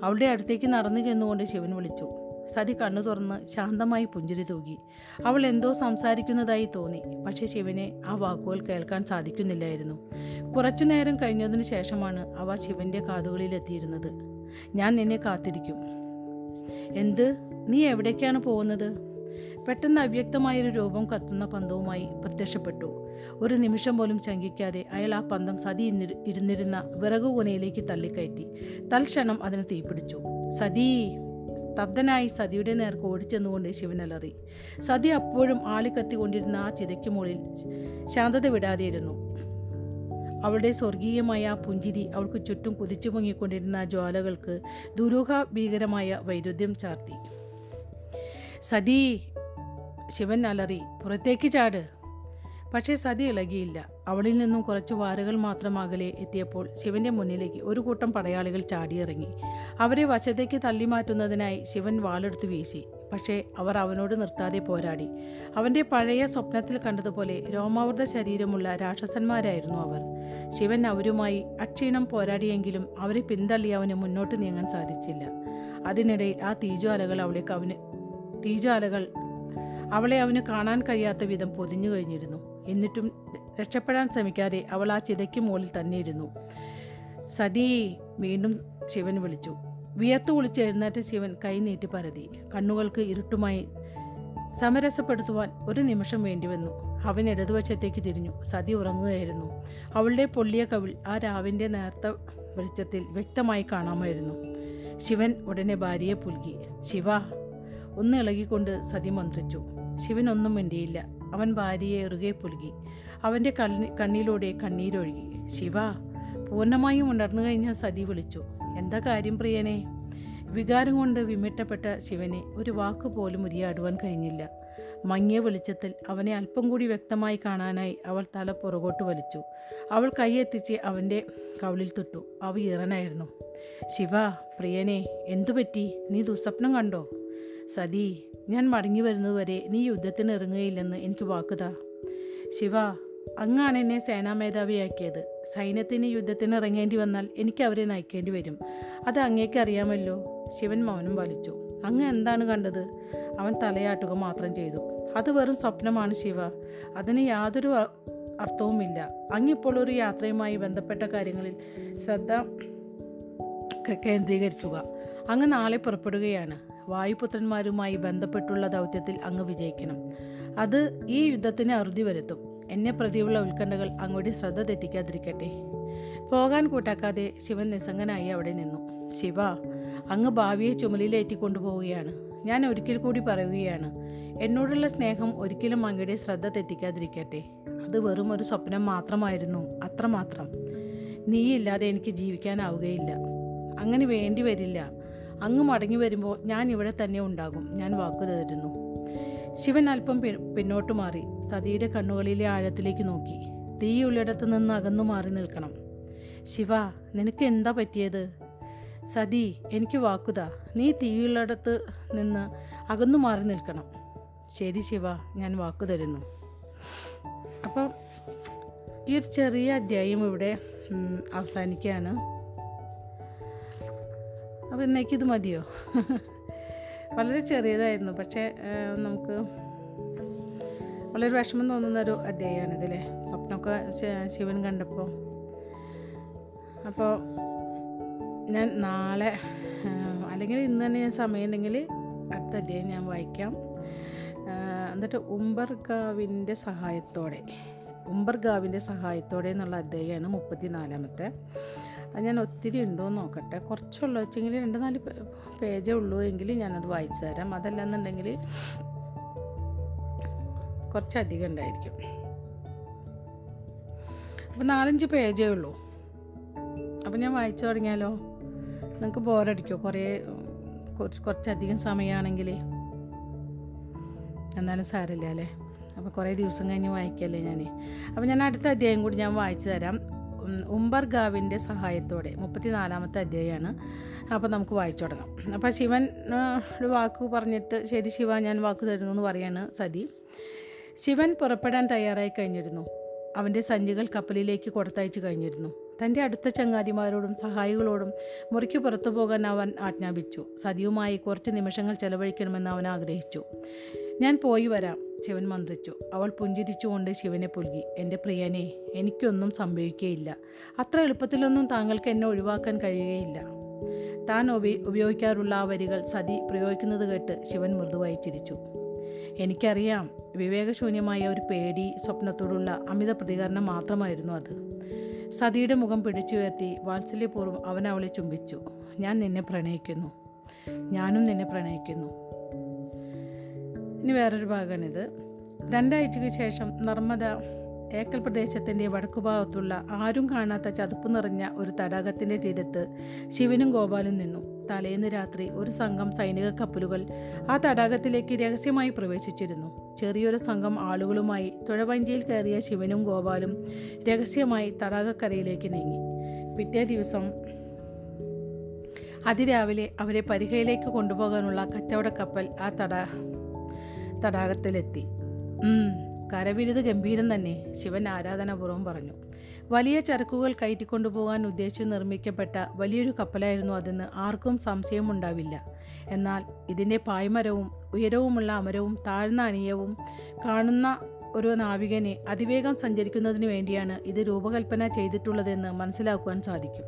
S1: അവളുടെ അടുത്തേക്ക് നടന്നു ചെന്നുകൊണ്ട് ശിവൻ വിളിച്ചു. സതി കണ്ണു തുറന്ന് ശാന്തമായി പുഞ്ചിരി തൂകി. അവൾ എന്തോ സംസാരിക്കുന്നതായി തോന്നി. പക്ഷേ ശിവനെ ആ വാക്കുകൾ കേൾക്കാൻ സാധിക്കുന്നില്ലായിരുന്നു. കുറച്ചു നേരം കഴിഞ്ഞതിന് ശേഷമാണ് അവ ശിവന്റെ കാതുകളിൽ എത്തിയിരുന്നത് ഞാൻ നിന്നെ കാത്തിരിക്കും. എന്ത്? നീ എവിടേക്കാണ് പോകുന്നത്? പെട്ടെന്ന് അവ്യക്തമായൊരു രൂപം കത്തുന്ന പന്തവുമായി പ്രത്യക്ഷപ്പെട്ടു. ഒരു നിമിഷം പോലും ശങ്കിക്കാതെ അയാൾ ആ പന്തം സതി ഇരുന്നിരുന്ന വിറകു കൊനയിലേക്ക് തള്ളിക്കയറ്റി. തൽക്ഷണം അതിന് തീപിടിച്ചു. സതി സ്തബ്ധനായി സതിയുടെ നേർക്ക് ഓടിച്ചെന്നുകൊണ്ട് ശിവനലറി സതി അപ്പോഴും ആളിക്കത്തിക്കൊണ്ടിരുന്ന ആ ചിതയ്ക്ക് മുകളിൽ ശാന്തത വിടാതെയിരുന്നു. അവളുടെ സ്വർഗീയമായ പുഞ്ചിരി അവൾക്ക് ചുറ്റും കുതിച്ചു പൊങ്ങിക്കൊണ്ടിരുന്ന ജ്വാലകൾക്ക് ദുരൂഹ ഭീകരമായ വൈരുദ്ധ്യം ചാർത്തി. സതീ ശിവൻ അലറി പുറത്തേക്ക് ചാട്. പക്ഷേ സതി ഇളകിയില്ല. അവളിൽ നിന്നും കുറച്ചു വാരുകൾ മാത്രം അകലെ എത്തിയപ്പോൾ ശിവന്റെ മുന്നിലേക്ക് ഒരു കൂട്ടം പടയാളികൾ ചാടിയിറങ്ങി. അവരെ വശത്തേക്ക് തള്ളി മാറ്റുന്നതിനായി ശിവൻ വാളെടുത്ത് വീശി. പക്ഷേ അവർ അവനോട് നിർത്താതെ പോരാടി. അവന്റെ പഴയ സ്വപ്നത്തിൽ കണ്ടതുപോലെ രോമാവൃത ശരീരമുള്ള രാക്ഷസന്മാരായിരുന്നു അവർ. ശിവൻ അവരുമായി അക്ഷീണം പോരാടിയെങ്കിലും അവരെ പിന്തള്ളി അവനെ മുന്നോട്ട് നീങ്ങാൻ സാധിച്ചില്ല. അതിനിടയിൽ ആ തീജ്വാലകൾ അവളെ അവന് തീജ്വാലകൾ അവളെ അവന് കാണാൻ കഴിയാത്ത വിധം പൊതിഞ്ഞു കഴിഞ്ഞിരുന്നു. എന്നിട്ടും രക്ഷപ്പെടാൻ ശ്രമിക്കാതെ അവൾ ആ ചിതയ്ക്ക് മുകളിൽ തന്നെ ഇരുന്നു. സതി വീണ്ടും ശിവൻ വിളിച്ചു. വിയർത്തു കുളിച്ച് എഴുന്നേറ്റ ശിവൻ കൈ നീട്ടി പരതി. കണ്ണുകൾക്ക് ഇരുട്ടുമായി സമരസപ്പെടുത്തുവാൻ ഒരു നിമിഷം വേണ്ടിവന്നു അവൻ ഇടതുവശത്തേക്ക് തിരിഞ്ഞു. സതി ഉറങ്ങുകയായിരുന്നു. അവളുടെ പൊള്ളിയ കവിൾ ആ രാവിന്റെ നേർത്ത വെളിച്ചത്തിൽ വ്യക്തമായി കാണാമായിരുന്നു. ശിവൻ ഉടനെ ഭാര്യയെ പുൽകി. ശിവ ഒന്ന് ഇളകിക്കൊണ്ട് സതി മന്ത്രിച്ചു. ശിവൻ ഒന്നും മിണ്ടിയില്ല. അവൻ ഭാര്യയെ ഇറുകെ പുലുകി. അവന്റെ കണ്ണി കണ്ണിലൂടെ കണ്ണീരൊഴുകി. ശിവ പൂർണമായും ഉണർന്നു കഴിഞ്ഞ സതി വിളിച്ചു. എന്താ കാര്യം പ്രിയനെ? വികാരം കൊണ്ട് വിമിട്ടപ്പെട്ട ശിവനെ ഒരു വാക്ക് പോലും ഉരിയാടുവാൻ കഴിഞ്ഞില്ല. മങ്ങിയ വെളിച്ചത്തിൽ അവനെ അല്പം കൂടി വ്യക്തമായി കാണാനായി അവൾ തല പുറകോട്ട് വലിച്ചു. അവൾ കൈയെത്തിച്ച് അവന്റെ കവിളിൽ തൊട്ടു. അവ ഇറനായിരുന്നു ശിവ പ്രിയനെ എന്തുപറ്റി? നീ ദുസ്വപ്നം കണ്ടോ? സതി ഞാൻ മടങ്ങി വരുന്നതുവരെ നീ യുദ്ധത്തിന് ഇറങ്ങുകയില്ലെന്ന് എനിക്ക് വാക്കുതാ. ശിവ അങ്ങാണ് എന്നെ സേനാമേധാവിയാക്കിയത്. സൈന്യത്തിന് യുദ്ധത്തിന് ഇറങ്ങേണ്ടി വന്നാൽ എനിക്ക് അവരെ നയിക്കേണ്ടി വരും. അത് അങ്ങേക്ക് അറിയാമല്ലോ. ശിവൻ മൗനം വലിച്ചു അങ്ങ് എന്താണ് കണ്ടത്? അവൻ തലയാട്ടുക മാത്രം ചെയ്തു. അത് വെറും സ്വപ്നമാണ് ശിവ. അതിന് യാതൊരു അർത്ഥവുമില്ല. അങ്ങിപ്പോൾ ഒരു യാത്രയുമായി ബന്ധപ്പെട്ട കാര്യങ്ങളിൽ ശ്രദ്ധ കേന്ദ്രീകരിക്കുക. അങ്ങ് നാളെ പുറപ്പെടുകയാണ്. വായുപുത്രന്മാരുമായി ബന്ധപ്പെട്ടുള്ള ദൗത്യത്തിൽ അങ്ങ് വിജയിക്കണം. അത് ഈ യുദ്ധത്തിന് അറുതി വരുത്തും. എന്നെ പ്രതിയുള്ള ഉത്കണ്ഠകൾ അങ്ങോട്ട് ശ്രദ്ധ തെറ്റിക്കാതിരിക്കട്ടെ. പോകാൻ കൂട്ടാക്കാതെ ശിവൻ നിസ്സംഗനായി അവിടെ നിന്നു. ശിവ അങ്ങ് ഭാവിയെ ചുമലിലേറ്റി കൊണ്ടുപോവുകയാണ് ഞാൻ ഒരിക്കൽ കൂടി പറയുകയാണ് എന്നോടുള്ള സ്നേഹം ഒരിക്കലും അങ്ങയുടെ ശ്രദ്ധ തെറ്റിക്കാതിരിക്കട്ടെ. അത് വെറും ഒരു സ്വപ്നം മാത്രമായിരുന്നു അത്രമാത്രം. നീയില്ലാതെ എനിക്ക് ജീവിക്കാനാവുകയില്ല. അങ്ങനെ വേണ്ടി വരില്ല. അങ്ങ് മടങ്ങി വരുമ്പോൾ ഞാൻ ഇവിടെ തന്നെ ഉണ്ടാകും. ഞാൻ വാക്കു തരുന്നു. ശിവൻ അല്പം പിന്നോട്ട് മാറി. സതിയുടെ കണ്ണുകളിലെ ആഴത്തിലേക്ക് നോക്കി. തീയുള്ളിടത്ത് നിന്ന് അകന്നു മാറി നിൽക്കണം. ശിവ നിനക്ക് എന്താ പറ്റിയത്? സതി എനിക്ക് വാക്കുത. നീ തീയുള്ളിടത്ത് നിന്ന് അകന്നു മാറി നിൽക്കണം. ശരി ശിവ ഞാൻ വാക്കു തരുന്നു. അപ്പം ഈ ഒരു ചെറിയ അധ്യായം ഇവിടെ അവസാനിക്കുകയാണ്. അപ്പോൾ ഇന്നേക്ക് ഇത് മതിയോ? വളരെ ചെറിയതായിരുന്നു. പക്ഷേ നമുക്ക് വളരെ വിഷമം തോന്നുന്ന ഒരു അധ്യായമാണ് ഇതിലെ സ്വപ്നമൊക്കെ ശിവൻ കണ്ടപ്പോൾ. അപ്പോൾ ഞാൻ നാളെ അല്ലെങ്കിൽ ഇന്ന് തന്നെ ഞാൻ സമയമുണ്ടെങ്കിൽ അടുത്ത അധ്യായം ഞാൻ വായിക്കാം. എന്നിട്ട് ഉംബർഗാവിന്റെ സഹായത്തോടെ ഉംബർഗാവിന്റെ സഹായത്തോടെ എന്നുള്ള അധ്യായമാണ് മുപ്പത്തി നാലാമത്തെ അത് ഞാൻ ഒത്തിരി ഉണ്ടോ എന്ന് നോക്കട്ടെ. കുറച്ചുള്ളൂ. വെച്ചെങ്കിൽ രണ്ട് നാല് പേജേ ഉള്ളൂ എങ്കിൽ ഞാനത് വായിച്ചു തരാം. അതല്ലെന്നുണ്ടെങ്കിൽ കുറച്ചധികം ഉണ്ടായിരിക്കും. അപ്പോൾ നാലഞ്ച് പേജേ ഉള്ളൂ. അപ്പോൾ ഞാൻ വായിച്ചു തുടങ്ങിയാലോ? നിങ്ങൾക്ക് ബോറടിക്കോ കുറേ കുറച്ച് കുറച്ചധികം സമയമാണെങ്കിൽ. എന്നാലും സാരമില്ല അല്ലേ? അപ്പോൾ കുറേ ദിവസം കഴിഞ്ഞ് വായിക്കല്ലേ ഞാൻ. അപ്പോൾ ഞാൻ അടുത്ത അധ്യായം കൂടി ഞാൻ വായിച്ചു തരാം. ഉംബർഗാവിന്റെ സഹായത്തോടെ മുപ്പത്തി നാലാമത്തെ അധ്യായമാണ് അപ്പോൾ നമുക്ക് വായിച്ചു തുടങ്ങാം. അപ്പോൾ ശിവൻ ഒരു വാക്ക് പറഞ്ഞിട്ട് ശരി ശിവ ഞാൻ വാക്ക് തരുന്നു എന്ന് പറയാണ് സതി. ശിവൻ പുറപ്പെടാൻ തയ്യാറായി കഴിഞ്ഞിരുന്നു. അവന്റെ സഞ്ചികൾ കപ്പലിലേക്ക് കൊടുത്തയച്ചു കഴിഞ്ഞിരുന്നു. തന്റെ അടുത്ത ചങ്ങാതിമാരോടും സഹായികളോടും മുറിക്ക് പുറത്തു പോകാൻ അവൻ ആജ്ഞാപിച്ചു. സതിയുമായി കുറച്ച് നിമിഷങ്ങൾ ചെലവഴിക്കണമെന്ന് അവൻ ആഗ്രഹിച്ചു. ഞാൻ പോയി വരാം ശിവൻ മന്ത്രിച്ചു. അവൾ പുഞ്ചിരിച്ചുകൊണ്ട് ശിവനെ പുൽകി. എന്റെ പ്രിയനെ എനിക്കൊന്നും സംഭവിക്കുകയില്ല അത്ര എളുപ്പത്തിലൊന്നും താങ്കൾക്ക് എന്നെ ഒഴിവാക്കാൻ കഴിയുകയില്ല. താൻ ഉപ ഉപയോഗിക്കാറുള്ള ആ വരികൾ സതി പ്രയോഗിക്കുന്നത് കേട്ട് ശിവൻ മൃദുവായി ചിരിച്ചു. എനിക്കറിയാം വിവേകശൂന്യമായ ഒരു പേടി സ്വപ്നത്തോടുള്ള അമിത പ്രതികരണം മാത്രമായിരുന്നു അത്. സതിയുടെ മുഖം പിടിച്ചുയർത്തി വാത്സല്യപൂർവം അവൻ അവളെ ചുംബിച്ചു. ഞാൻ നിന്നെ പ്രണയിക്കുന്നു. ഞാനും നിന്നെ പ്രണയിക്കുന്നു. ഇനി വേറൊരു ഭാഗമാണിത് രണ്ടാഴ്ചയ്ക്ക് ശേഷം നർമ്മദ ഏക്കൽ പ്രദേശത്തിന്റെ വടക്കുഭാഗത്തുള്ള ആരും കാണാത്ത ചതുപ്പ് നിറഞ്ഞ ഒരു തടാകത്തിന്റെ തീരത്ത് ശിവനും ഗോപാലും നിന്നു. തലേന്ന് രാത്രി ഒരു സംഘം സൈനിക കപ്പലുകൾ ആ തടാകത്തിലേക്ക് രഹസ്യമായി പ്രവേശിച്ചിരുന്നു. ചെറിയൊരു സംഘം ആളുകളുമായി തുഴവഞ്ചിയിൽ കയറിയ ശിവനും ഗോപാലും രഹസ്യമായി തടാകക്കരയിലേക്ക് നീങ്ങി. പിറ്റേ ദിവസം അതിരാവിലെ അവരെ പരിഹയിലേക്ക് കൊണ്ടുപോകാനുള്ള കച്ചവട കപ്പൽ ആ തടാ തടാകത്തിലെത്തി. കരവിരുത് ഗംഭീരം തന്നെ ശിവൻ ആരാധനാപൂർവം പറഞ്ഞു. വലിയ ചരക്കുകൾ കയറ്റിക്കൊണ്ടുപോകാൻ ഉദ്ദേശിച്ച് നിർമ്മിക്കപ്പെട്ട വലിയൊരു കപ്പലായിരുന്നു അതെന്ന് ആർക്കും സംശയമുണ്ടാവില്ല. എന്നാൽ ഇതിന്റെ പായ്മരവും ഉയരവുമുള്ള അമരവും താഴ്ന്ന അണിയവും കാണുന്ന ഒരു നാവികനെ അതിവേഗം സഞ്ചരിക്കുന്നതിന് വേണ്ടിയാണ് ഇത് രൂപകൽപ്പന ചെയ്തിട്ടുള്ളതെന്ന് മനസ്സിലാക്കുവാൻ സാധിക്കും.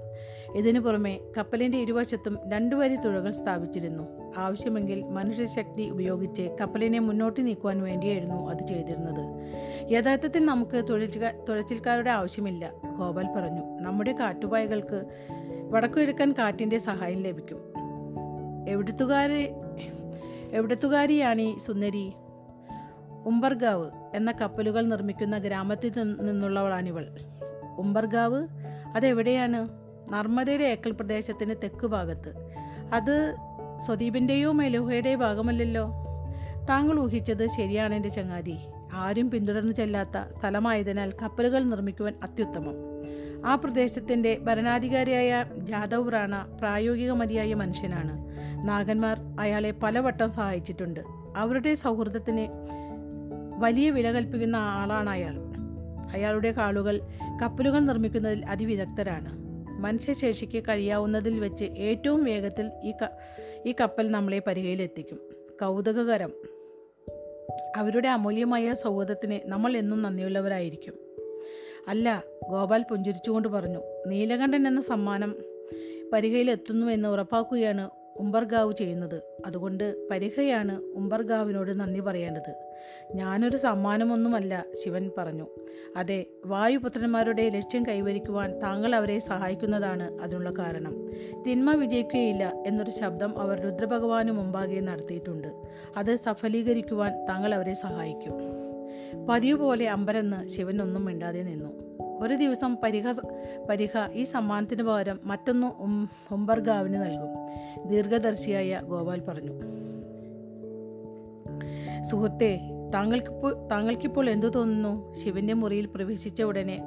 S1: ഇതിനു പുറമെ കപ്പലിന്റെ ഇരുവശത്തും രണ്ടു വരി തുഴകൾ സ്ഥാപിച്ചിരുന്നു. ആവശ്യമെങ്കിൽ മനുഷ്യശക്തി ഉപയോഗിച്ച് കപ്പലിനെ മുന്നോട്ട് നീക്കുവാൻ വേണ്ടിയായിരുന്നു അത് ചെയ്തിരുന്നത്. യഥാർത്ഥത്തിൽ നമുക്ക് തുഴച്ചുക തുഴച്ചിൽക്കാരുടെ ആവശ്യമില്ല ഗോപാൽ പറഞ്ഞു. നമ്മുടെ കാറ്റുപായകൾക്ക് വടക്കുകിഴക്കൻ കാറ്റിന്റെ സഹായം ലഭിക്കും. എവിടുത്തുകാരെ എവിടത്തുകാരിയാണ് ഈ സുന്ദരി? ഉംബർഗാവ് എന്ന കപ്പലുകൾ നിർമ്മിക്കുന്ന ഗ്രാമത്തിൽ നിന്നുള്ളവളാണിവൾ. ഉംബർഗാവ്? അതെവിടെയാണ്? നർമ്മദയുടെ ഏക്കൽ പ്രദേശത്തിന് തെക്ക് ഭാഗത്ത്. അത് സ്വദീപിന്റെയോ മെലുഹയുടെയോ ഭാഗമല്ലല്ലോ. താങ്കൾ ഊഹിച്ചത് ശരിയാണ് എന്റെ ചങ്ങാതി. ആരും പിന്തുടർന്നു ചെല്ലാത്ത സ്ഥലമായതിനാൽ കപ്പലുകൾ നിർമ്മിക്കുവാൻ അത്യുത്തമം. ആ പ്രദേശത്തിന്റെ ഭരണാധികാരിയായ ജാദവ് റാണ പ്രായോഗിക മതിയായ മനുഷ്യനാണ്. നാഗന്മാർ അയാളെ പലവട്ടം സഹായിച്ചിട്ടുണ്ട്. അവരുടെ സൗഹൃദത്തിന് വലിയ വില കൽപ്പിക്കുന്ന ആളാണ് അയാൾ. അയാളുടെ കാളുകൾ കപ്പലുകൾ നിർമ്മിക്കുന്നതിൽ അതിവിദഗ്ധരാണ്. മനുഷ്യശേഷിക്ക് കഴിയാവുന്നതിൽ വെച്ച് ഏറ്റവും വേഗത്തിൽ ഈ ഈ കപ്പൽ നമ്മളെ പരികയിലെത്തിക്കും കൗതുകകരം. അവരുടെ അമൂല്യമായ സൗഹൃദത്തിന് നമ്മൾ എന്നും നന്ദിയുള്ളവരായിരിക്കും. അല്ല ഗോപാൽ പുഞ്ചിരിച്ചുകൊണ്ട് പറഞ്ഞു നീലകണ്ഠൻ എന്ന സമ്മാനം പരികയിലെത്തുന്നു എന്ന് ഉറപ്പാക്കുകയാണ് ഉംബർഗാവ് ചെയ്യുന്നത്. അതുകൊണ്ട് പരിഹയാണ് ഉംബർഗാവിനോട് നന്ദി പറയേണ്ടത്. ഞാനൊരു സമ്മാനമൊന്നുമല്ല ശിവൻ പറഞ്ഞു. അതെ വായുപുത്രന്മാരുടെ ലക്ഷ്യം കൈവരിക്കുവാൻ താങ്കൾ അവരെ സഹായിക്കുന്നതാണ് അതിനുള്ള കാരണം. തിന്മ വിജയിക്കുകയില്ല എന്നൊരു ശബ്ദം അവർ രുദ്രഭഗവാന് മുമ്പാകെ നടത്തിയിട്ടുണ്ട്. അത് സഫലീകരിക്കുവാൻ താങ്കൾ അവരെ സഹായിക്കും. പതിവ് പോലെ അമ്പരന്ന് ശിവൻ ഒന്നും മിണ്ടാതെ നിന്നു. ഒരു ദിവസം പരിഹ പരിഹ ഈ സമ്മാനത്തിന് പകരം മറ്റൊന്ന് ഉംബർഗാവിന് നൽകും. ദീർഘദർശിയായ ഗോപാൽ പറഞ്ഞു. സുഹൃത്തെ താങ്കൾക്കിപ്പോൾ താങ്കൾക്കിപ്പോൾ എന്തു തോന്നുന്നു? ശിവന്റെ മുറിയിൽ പ്രവേശിച്ച ഉടനെ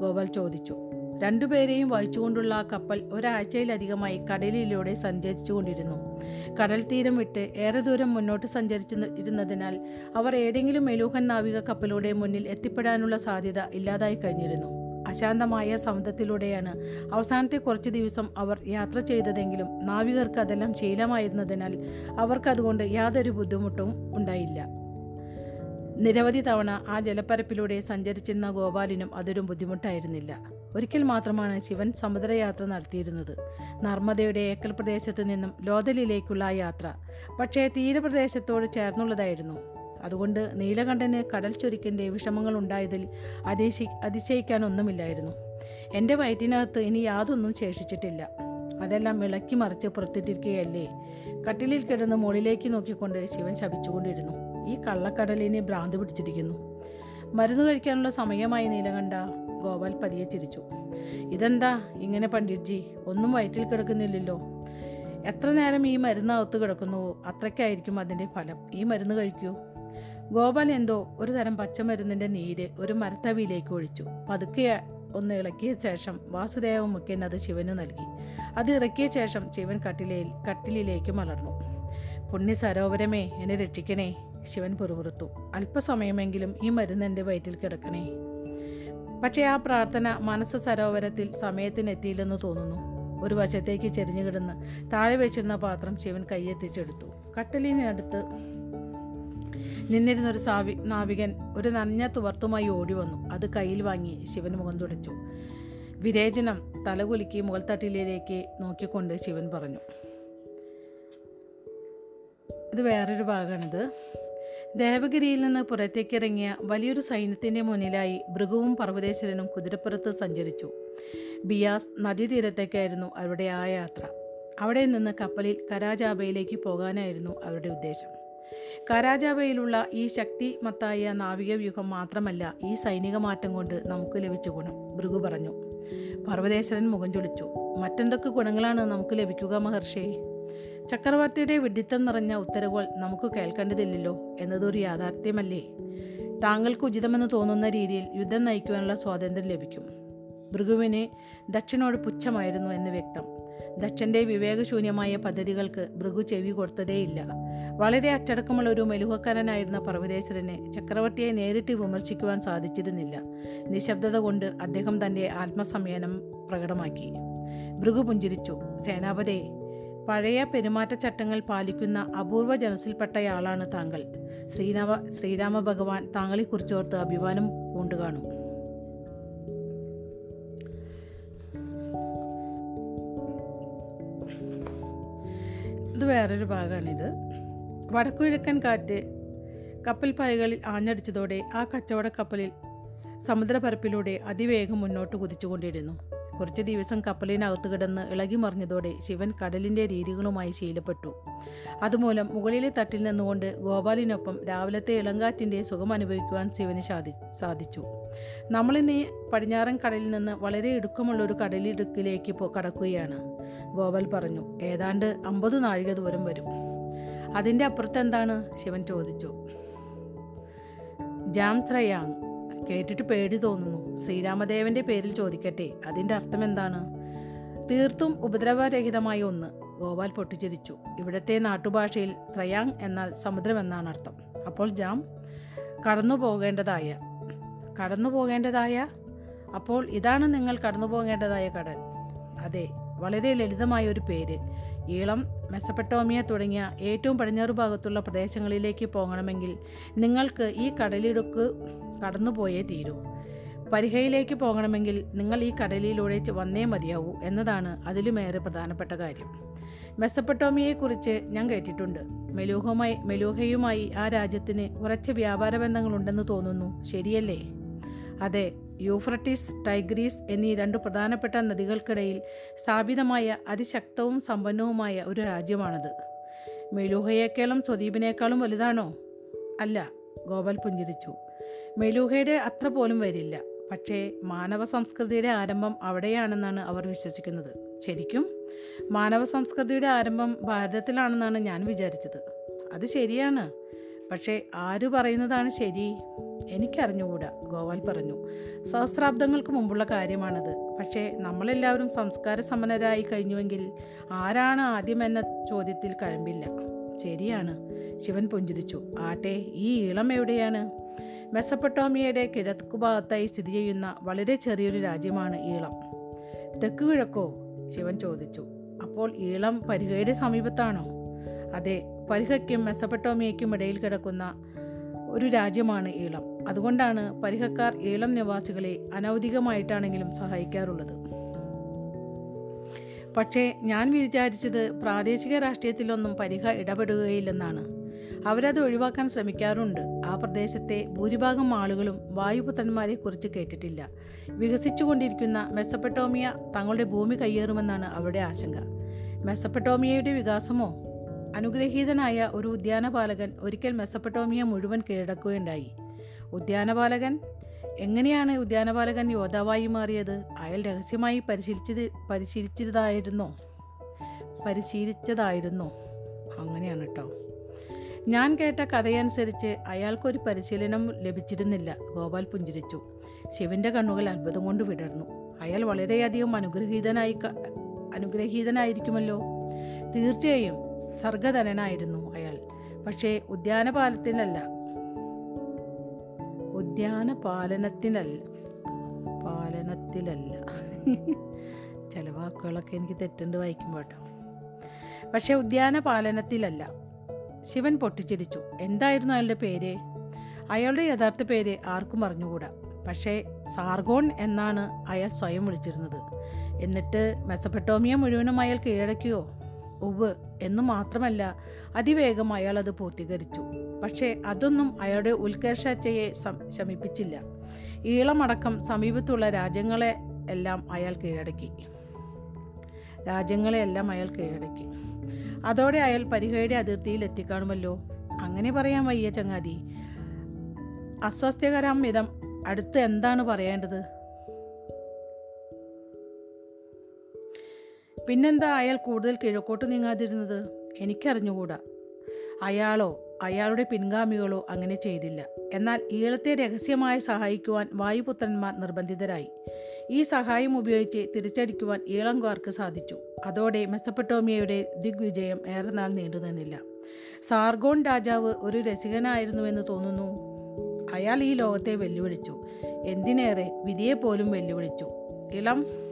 S1: ഗോപാൽ ചോദിച്ചു. രണ്ടുപേരെയും വഹിച്ചുകൊണ്ടുള്ള ആ കപ്പൽ ഒരാഴ്ചയിലധികമായി കടലിലൂടെ സഞ്ചരിച്ചു കൊണ്ടിരുന്നു. കടൽ തീരം വിട്ട് ഏറെ ദൂരം മുന്നോട്ട് സഞ്ചരിച്ചു ഇരുന്നതിനാൽ അവർ ഏതെങ്കിലും മെലൂഹൻ നാവിക കപ്പലൂടെ മുന്നിൽ എത്തിപ്പെടാനുള്ള സാധ്യത ഇല്ലാതായി കഴിഞ്ഞിരുന്നു. അശാന്തമായ സമുദ്രത്തിലൂടെയാണ് അവസാനത്തെ കുറച്ച് ദിവസം അവർ യാത്ര ചെയ്തതെങ്കിലും നാവികർക്ക് അതെല്ലാം ശീലമായിരുന്നതിനാൽ അവർക്കതുകൊണ്ട് യാതൊരു ബുദ്ധിമുട്ടും ഉണ്ടായില്ല. നിരവധി തവണ ആ ജലപ്പരപ്പിലൂടെ സഞ്ചരിച്ചിരുന്ന ഗോപാലിനും അതൊരു ബുദ്ധിമുട്ടായിരുന്നില്ല. ഒരിക്കൽ മാത്രമാണ് ശിവൻ സമുദ്രയാത്ര നടത്തിയിരുന്നത്. നർമ്മദയുടെ ഏക്കൽ പ്രദേശത്തു നിന്നും ലോതലിലേക്കുള്ള യാത്ര പക്ഷേ തീരപ്രദേശത്തോട് ചേർന്നുള്ളതായിരുന്നു. അതുകൊണ്ട് നീലകണ്ഠന് കടൽ ചുരുക്കിന്റെ വിഷമങ്ങൾ ഉണ്ടായതിൽ അതിശി അതിശയിക്കാനൊന്നുമില്ലായിരുന്നു. എന്റെ വയറ്റിനകത്ത് ഇനി യാതൊന്നും ശേഷിച്ചിട്ടില്ല. അതെല്ലാം ഇളക്കി മറിച്ച് പുറത്തിട്ടിരിക്കുകയല്ലേ? കട്ടിലിൽ കിടന്ന് മുകളിലേക്ക് നോക്കിക്കൊണ്ട് ശിവൻ ശപിച്ചുകൊണ്ടിരുന്നു. ഈ കള്ളക്കടലിനെ ഭ്രാന്ത് പിടിച്ചിരിക്കുന്നു. മരുന്ന് കഴിക്കാനുള്ള സമയമായി നീലകണ്ഠ ഗോപാൽ പതിയെ ചിരിച്ചു. ഇതെന്താ ഇങ്ങനെ പണ്ഡിറ്റ്ജി? ഒന്നും വയറ്റിൽ കിടക്കുന്നില്ലല്ലോ. എത്ര നേരം ഈ മരുന്ന് അകത്ത് കിടക്കുന്നുവോ അത്രയ്ക്കായിരിക്കും അതിന്റെ ഫലം. ഈ മരുന്ന് കഴിക്കൂ. ഗോപാൽ എന്തോ ഒരു തരം പച്ചമരുന്നിന്റെ നീര് ഒരു മരത്തവിയിലേക്ക് ഒഴിച്ചു. പതുക്കെ ഒന്ന് ഇളക്കിയ ശേഷം വാസുദേവ മുഖ്യൻ അത് ശിവന് നൽകി. അത് ഇറക്കിയ ശേഷം ശിവൻ കട്ടിലയിൽ കട്ടിലിലേക്ക് മലർന്നു. പുണ്യ സരോവരമേ എന്നെ രക്ഷിക്കണേ ശിവൻ പുറപുറത്തു അല്പസമയമെങ്കിലും ഈ മരുന്ന് എന്റെ വയറ്റിൽ കിടക്കണേ. പക്ഷേ ആ പ്രാർത്ഥന മനസ്സ് സരോവരത്തിൽ സമയത്തിനെത്തിയില്ലെന്ന് തോന്നുന്നു. ഒരു വശത്തേക്ക് ചെരിഞ്ഞു കിടന്ന് താഴെ വെച്ചിരുന്ന പാത്രം ശിവൻ കൈയെത്തിച്ചെടുത്തു. കട്ടലിനടുത്ത് നിന്നിരുന്നൊരു സാവി നാവികൻ ഒരു നനഞ്ഞ തുവർത്തുമായി ഓടി വന്നു. അത് കയ്യിൽ വാങ്ങി ശിവൻ മുഖം തുടച്ചു. വിരേചനം തലകുലുക്കി മുകൾത്തട്ടിലേക്ക് നോക്കിക്കൊണ്ട് ശിവൻ പറഞ്ഞു ഇത് വേറൊരു ഭാഗമാണിത്. ദേവഗിരിയിൽ നിന്ന് പുറത്തേക്കിറങ്ങിയ വലിയൊരു സൈന്യത്തിന്റെ മുന്നിലായി ഭൃഗുവും പർവതേശ്വരനും കുതിരപ്പുറത്ത് സഞ്ചരിച്ചു. ബിയാസ് നദീതീരത്തേക്കായിരുന്നു അവരുടെ ആ യാത്ര. അവിടെ നിന്ന് കപ്പലിൽ കരാജാബയിലേക്ക് പോകാനായിരുന്നു അവരുടെ ഉദ്ദേശം. കരാജാബയിലുള്ള ഈ ശക്തി മത്തായ നാവിക വ്യൂഹം മാത്രമല്ല ഈ സൈനിക മാറ്റം കൊണ്ട് നമുക്ക് ലഭിച്ച ഗുണം. ഭൃഗു പറഞ്ഞു. പർവതേശ്വരൻ മുഖം ചൊളിച്ചു. മറ്റെന്തൊക്കെ ഗുണങ്ങളാണ് നമുക്ക് ലഭിക്കുക മഹർഷി? ചക്രവർത്തിയുടെ വിഡിത്തം നിറഞ്ഞ ഉത്തരവുകൾ നമുക്ക് കേൾക്കേണ്ടതില്ലല്ലോ എന്നതൊരു യാഥാർത്ഥ്യമല്ലേ? താങ്കൾക്ക് ഉചിതമെന്ന് തോന്നുന്ന രീതിയിൽ യുദ്ധം നയിക്കുവാനുള്ള സ്വാതന്ത്ര്യം ലഭിക്കും. ഭൃഗുവിന് ദക്ഷിണോട് പുച്ഛമായിരുന്നു എന്ന് വ്യക്തം. ദക്ഷന്റെ വിവേകശൂന്യമായ പദ്ധതികൾക്ക് ഭൃഗു ചെവി കൊടുത്തതേയില്ല. വളരെ അച്ചടക്കമുള്ള ഒരു മെലുഹക്കാരനായിരുന്ന പർവതേശ്വരനെ ചക്രവർത്തിയെ നേരിട്ട് വിമർശിക്കുവാൻ സാധിച്ചിരുന്നില്ല. നിശബ്ദത കൊണ്ട് അദ്ദേഹം തന്റെ ആത്മസംയനം പ്രകടമാക്കി. ഭൃഗു പുഞ്ചിരിച്ചു. സേനാപതി പഴയ പെരുമാറ്റച്ചട്ടങ്ങൾ പാലിക്കുന്ന അപൂർവ ജനസിൽപ്പെട്ടയാളാണ് താങ്കൾ. ശ്രീരാമ ശ്രീരാമ ഭഗവാൻ താങ്കളെക്കുറിച്ചോർത്ത് അഭിമാനം പൂണ്ടു കാണും ഇത് വേറൊരു ഭാഗമാണിത് വടക്കുകിഴക്കൻ കാറ്റ് കപ്പൽ പായകളിൽ ആഞ്ഞടിച്ചതോടെ ആ കച്ചവട കപ്പലിൽ സമുദ്രപരപ്പിലൂടെ അതിവേഗം മുന്നോട്ട് കുതിച്ചുകൊണ്ടിരുന്നു. കുറച്ച് ദിവസം കപ്പലിനകത്ത് കിടന്ന് ഇളകി മറിഞ്ഞതോടെ ശിവൻ കടലിന്റെ രീതികളുമായി ശീലപ്പെട്ടു. അതുമൂലം മുകളിലെ തട്ടിൽ നിന്നുകൊണ്ട് ഗോപാലിനൊപ്പം രാവിലത്തെ ഇളങ്കാറ്റിന്റെ സുഖം അനുഭവിക്കുവാൻ ശിവന് സാധി സാധിച്ചു. നമ്മളിന്ന് പടിഞ്ഞാറൻ കടലിൽ നിന്ന് വളരെ ഇടുക്കമുള്ള ഒരു കടലിടുക്കിലേക്ക് പോ കടക്കുകയാണ്. ഗോപാൽ പറഞ്ഞു ഏതാണ്ട് അമ്പത് നാഴിക ദൂരം വരും. അതിന്റെ അപ്പുറത്ത് എന്താണ്? ശിവൻ ചോദിച്ചു. ജാം ത്രയാങ്. കേട്ടിട്ട് പേടി തോന്നുന്നു. ശ്രീരാമദേവന്റെ പേരിൽ ചോദിക്കട്ടെ. അതിന്റെ അർത്ഥം എന്താണ്? തീർത്തും ഉപദ്രവരഹിതമായ ഒന്ന്. ഗോപാൽ പൊട്ടിച്ചിരിച്ചു. ഇവിടത്തെ നാട്ടുഭാഷയിൽ ശ്രയാങ് എന്നാൽ സമുദ്രം എന്നാണ് അർത്ഥം. അപ്പോൾ ജാം കടന്നു പോകേണ്ടതായ കടന്നു പോകേണ്ടതായ അപ്പോൾ ഇതാണ് നിങ്ങൾ കടന്നു പോകേണ്ടതായ കടൽ. അതെ വളരെ ലളിതമായ ഒരു പേര്. ഈളം മെസപ്പട്ടോമിയ തുടങ്ങിയ ഏറ്റവും പടിഞ്ഞാറ് ഭാഗത്തുള്ള പ്രദേശങ്ങളിലേക്ക് പോകണമെങ്കിൽ നിങ്ങൾക്ക് ഈ കടലിടുക്ക് കടന്നുപോയേ തീരൂ. പരിഹയിലേക്ക് പോകണമെങ്കിൽ നിങ്ങൾ ഈ കടലിലൂടെ വന്നേ മതിയാവൂ എന്നതാണ് അതിലുമേറെ പ്രധാനപ്പെട്ട കാര്യം. മെസ്സപ്പട്ടോമിയയെക്കുറിച്ച് ഞാൻ കേട്ടിട്ടുണ്ട്. മെലൂഹമായി മെലൂഹയുമായി ആ രാജ്യത്തിന് ഉറച്ച വ്യാപാര ബന്ധങ്ങളുണ്ടെന്ന് തോന്നുന്നു. ശരിയല്ലേ? അതെ യൂഫ്രട്ടീസ് ടൈഗ്രീസ് എന്നീ രണ്ട് പ്രധാനപ്പെട്ട നദികൾക്കിടയിൽ സ്ഥാപിതമായ അതിശക്തവും സമ്പന്നവുമായ ഒരു രാജ്യമാണത്. മെലൂഹയേക്കാളും സ്വദീപിനേക്കാളും വലുതാണോ? അല്ല ഗോപാൽ പുഞ്ചിരിച്ചു. മെലൂഹയുടെ അത്ര പോലും വരില്ല. പക്ഷേ മാനവ സംസ്കൃതിയുടെ ആരംഭം അവിടെയാണെന്നാണ് അവർ വിശ്വസിക്കുന്നത്. ശരിക്കും മാനവ സംസ്കൃതിയുടെ ആരംഭം ഭാരതത്തിലാണെന്നാണ് ഞാൻ വിചാരിച്ചത്. അത് ശരിയാണ്. പക്ഷേ ആര് പറയുന്നതാണ് ശരി? എനിക്കറിഞ്ഞുകൂടാ ഗോവാൽ പറഞ്ഞു. സഹസ്രാബ്ദങ്ങൾക്ക് മുമ്പുള്ള കാര്യമാണത്. പക്ഷേ നമ്മളെല്ലാവരും സംസ്കാര സമനരായി കഴിഞ്ഞുവെങ്കിൽ ആരാണ് ആദ്യം എന്ന ചോദ്യത്തിൽ കഴമ്പില്ല. ശരിയാണ്. ശിവൻ പുഞ്ചിരിച്ചു. ആട്ടെ ഈ ഇളം എവിടെയാണ്? മെസപ്പട്ടോമിയയുടെ കിഴക്കുഭാഗത്തായി സ്ഥിതി ചെയ്യുന്ന വളരെ ചെറിയൊരു രാജ്യമാണ് ഈളം. തെക്ക് കിഴക്കോ? ശിവൻ ചോദിച്ചു. അപ്പോൾ ഈളം പരിഹയുടെ സമീപത്താണോ? അതെ പരിഹയ്ക്കും മെസപ്പട്ടോമിയയ്ക്കും ഇടയിൽ കിടക്കുന്ന ഒരു രാജ്യമാണ് ഈളം അതുകൊണ്ടാണ് പരിഹക്കാർ ഈളം നിവാസികളെ അനൗദികമായിട്ടാണെങ്കിലും സഹായിക്കാറുള്ളത്. പക്ഷേ ഞാൻ വിചാരിച്ചത് പ്രാദേശിക രാഷ്ട്രീയത്തിലൊന്നും പരിഹ ഇടപെടുകയില്ലെന്നാണ്. അവരത് ഒഴിവാക്കാൻ ശ്രമിക്കാറുണ്ട്. ആ പ്രദേശത്തെ ഭൂരിഭാഗം ആളുകളും വായുപുത്രന്മാരെ കുറിച്ച് കേട്ടിട്ടില്ല. വികസിച്ചുകൊണ്ടിരിക്കുന്ന മെസ്സപ്പെട്ടോമിയ തങ്ങളുടെ ഭൂമി കയ്യേറുമെന്നാണ് അവരുടെ ആശങ്ക. മെസ്സപ്പെട്ടോമിയയുടെ വികാസമോ? അനുഗ്രഹീതനായ ഒരു ഉദ്യാനപാലകൻ ഒരിക്കൽ മെസ്സപ്പട്ടോമിയ മുഴുവൻ കീഴടക്കുകയുണ്ടായി. ഉദ്യാനപാലകൻ? എങ്ങനെയാണ് ഉദ്യാനപാലകൻ യോദ്ധാവായി മാറിയത്? അയാൾ രഹസ്യമായി പരിശീലിച്ചത് പരിശീലിച്ചതായിരുന്നോ? പരിശീലിച്ചതായിരുന്നോ? അങ്ങനെയാണ് കേട്ടോ ഞാൻ കേട്ട കഥയനുസരിച്ച് അയാൾക്കൊരു പരിശീലനം ലഭിച്ചിരുന്നില്ല. ഗോപാൽ പുഞ്ചിരിച്ചു. ശിവന്റെ കണ്ണുകൾ അത്ഭുതം കൊണ്ട് വിടർന്നു. അയാൾ വളരെയധികം അനുഗ്രഹീതനായി അനുഗ്രഹീതനായിരിക്കുമല്ലോ? തീർച്ചയായും. സർഗധനനായിരുന്നു അയാൾ. പക്ഷേ ഉദ്യാനപാലത്തിനല്ല ഉദ്യാനപാലനത്തിനല്ല പാലനത്തിലല്ല. ചില വാക്കുകളൊക്കെ എനിക്ക് തെറ്റുണ്ട് വായിക്കുമ്പോൾ കേട്ടോ പക്ഷേ ഉദ്യാന പാലനത്തിലല്ല ശിവൻ പൊട്ടിച്ചിരിച്ചു. എന്തായിരുന്നു അയാളുടെ പേര്? അയാളുടെ യഥാർത്ഥ പേര് ആർക്കും അറിഞ്ഞുകൂടാ. പക്ഷേ സാർഗോൺ എന്നാണ് അയാൾ സ്വയം വിളിച്ചിരുന്നത്. എന്നിട്ട് മെസപ്പട്ടോമിയ മുഴുവനും അയാൾ കീഴടക്കിയോ? ഉവ് എന്ന് മാത്രമല്ല അതിവേഗം അയാൾ അത് പൂർത്തീകരിച്ചു. പക്ഷേ അതൊന്നും അയാളുടെ ഉത്കർഷച്ചയെ ശമിപ്പിച്ചില്ല. ഈളമടക്കം സമീപത്തുള്ള രാജ്യങ്ങളെ എല്ലാം അയാൾ കീഴടക്കി. രാജ്യങ്ങളെയെല്ലാം അയാൾ കീഴടക്കി. അതോടെ അയാൾ പരിഹയുടെ അതിർത്തിയിൽ എത്തിക്കാണുമല്ലോ അങ്ങനെ പറയാൻ വയ്യ ചങ്ങാതി. അസ്വാസ്ഥ്യകരം വിധം അടുത്ത് എന്താണ് പറയേണ്ടത്? പിന്നെന്താ അയാൾ കൂടുതൽ കിഴക്കോട്ട് നീങ്ങാതിരുന്നത്? എനിക്കറിഞ്ഞുകൂടാ. അയാളോ അയാളുടെ പിൻഗാമികളോ അങ്ങനെ ചെയ്തില്ല. എന്നാൽ ഈളത്തെ രഹസ്യമായി സഹായിക്കുവാൻ വായുപുത്രന്മാർ നിർബന്ധിതരായി. ഈ സഹായം ഉപയോഗിച്ച് തിരിച്ചടിക്കുവാൻ ഈളംകാർക്ക് സാധിച്ചു. അതോടെ മെസപ്പട്ടോമിയയുടെ ദിഗ്വിജയം ഏറെ നാൾ നീണ്ടുനിന്നില്ല സാർഗോൺ രാജാവ് ഒരു രസികനായിരുന്നുവെന്ന് തോന്നുന്നു? അയാൾ ഈ ലോകത്തെ വെല്ലുവിളിച്ചു. എന്തിനേറെ? വിധിയെപ്പോലും വെല്ലുവിളിച്ചു. ഇളം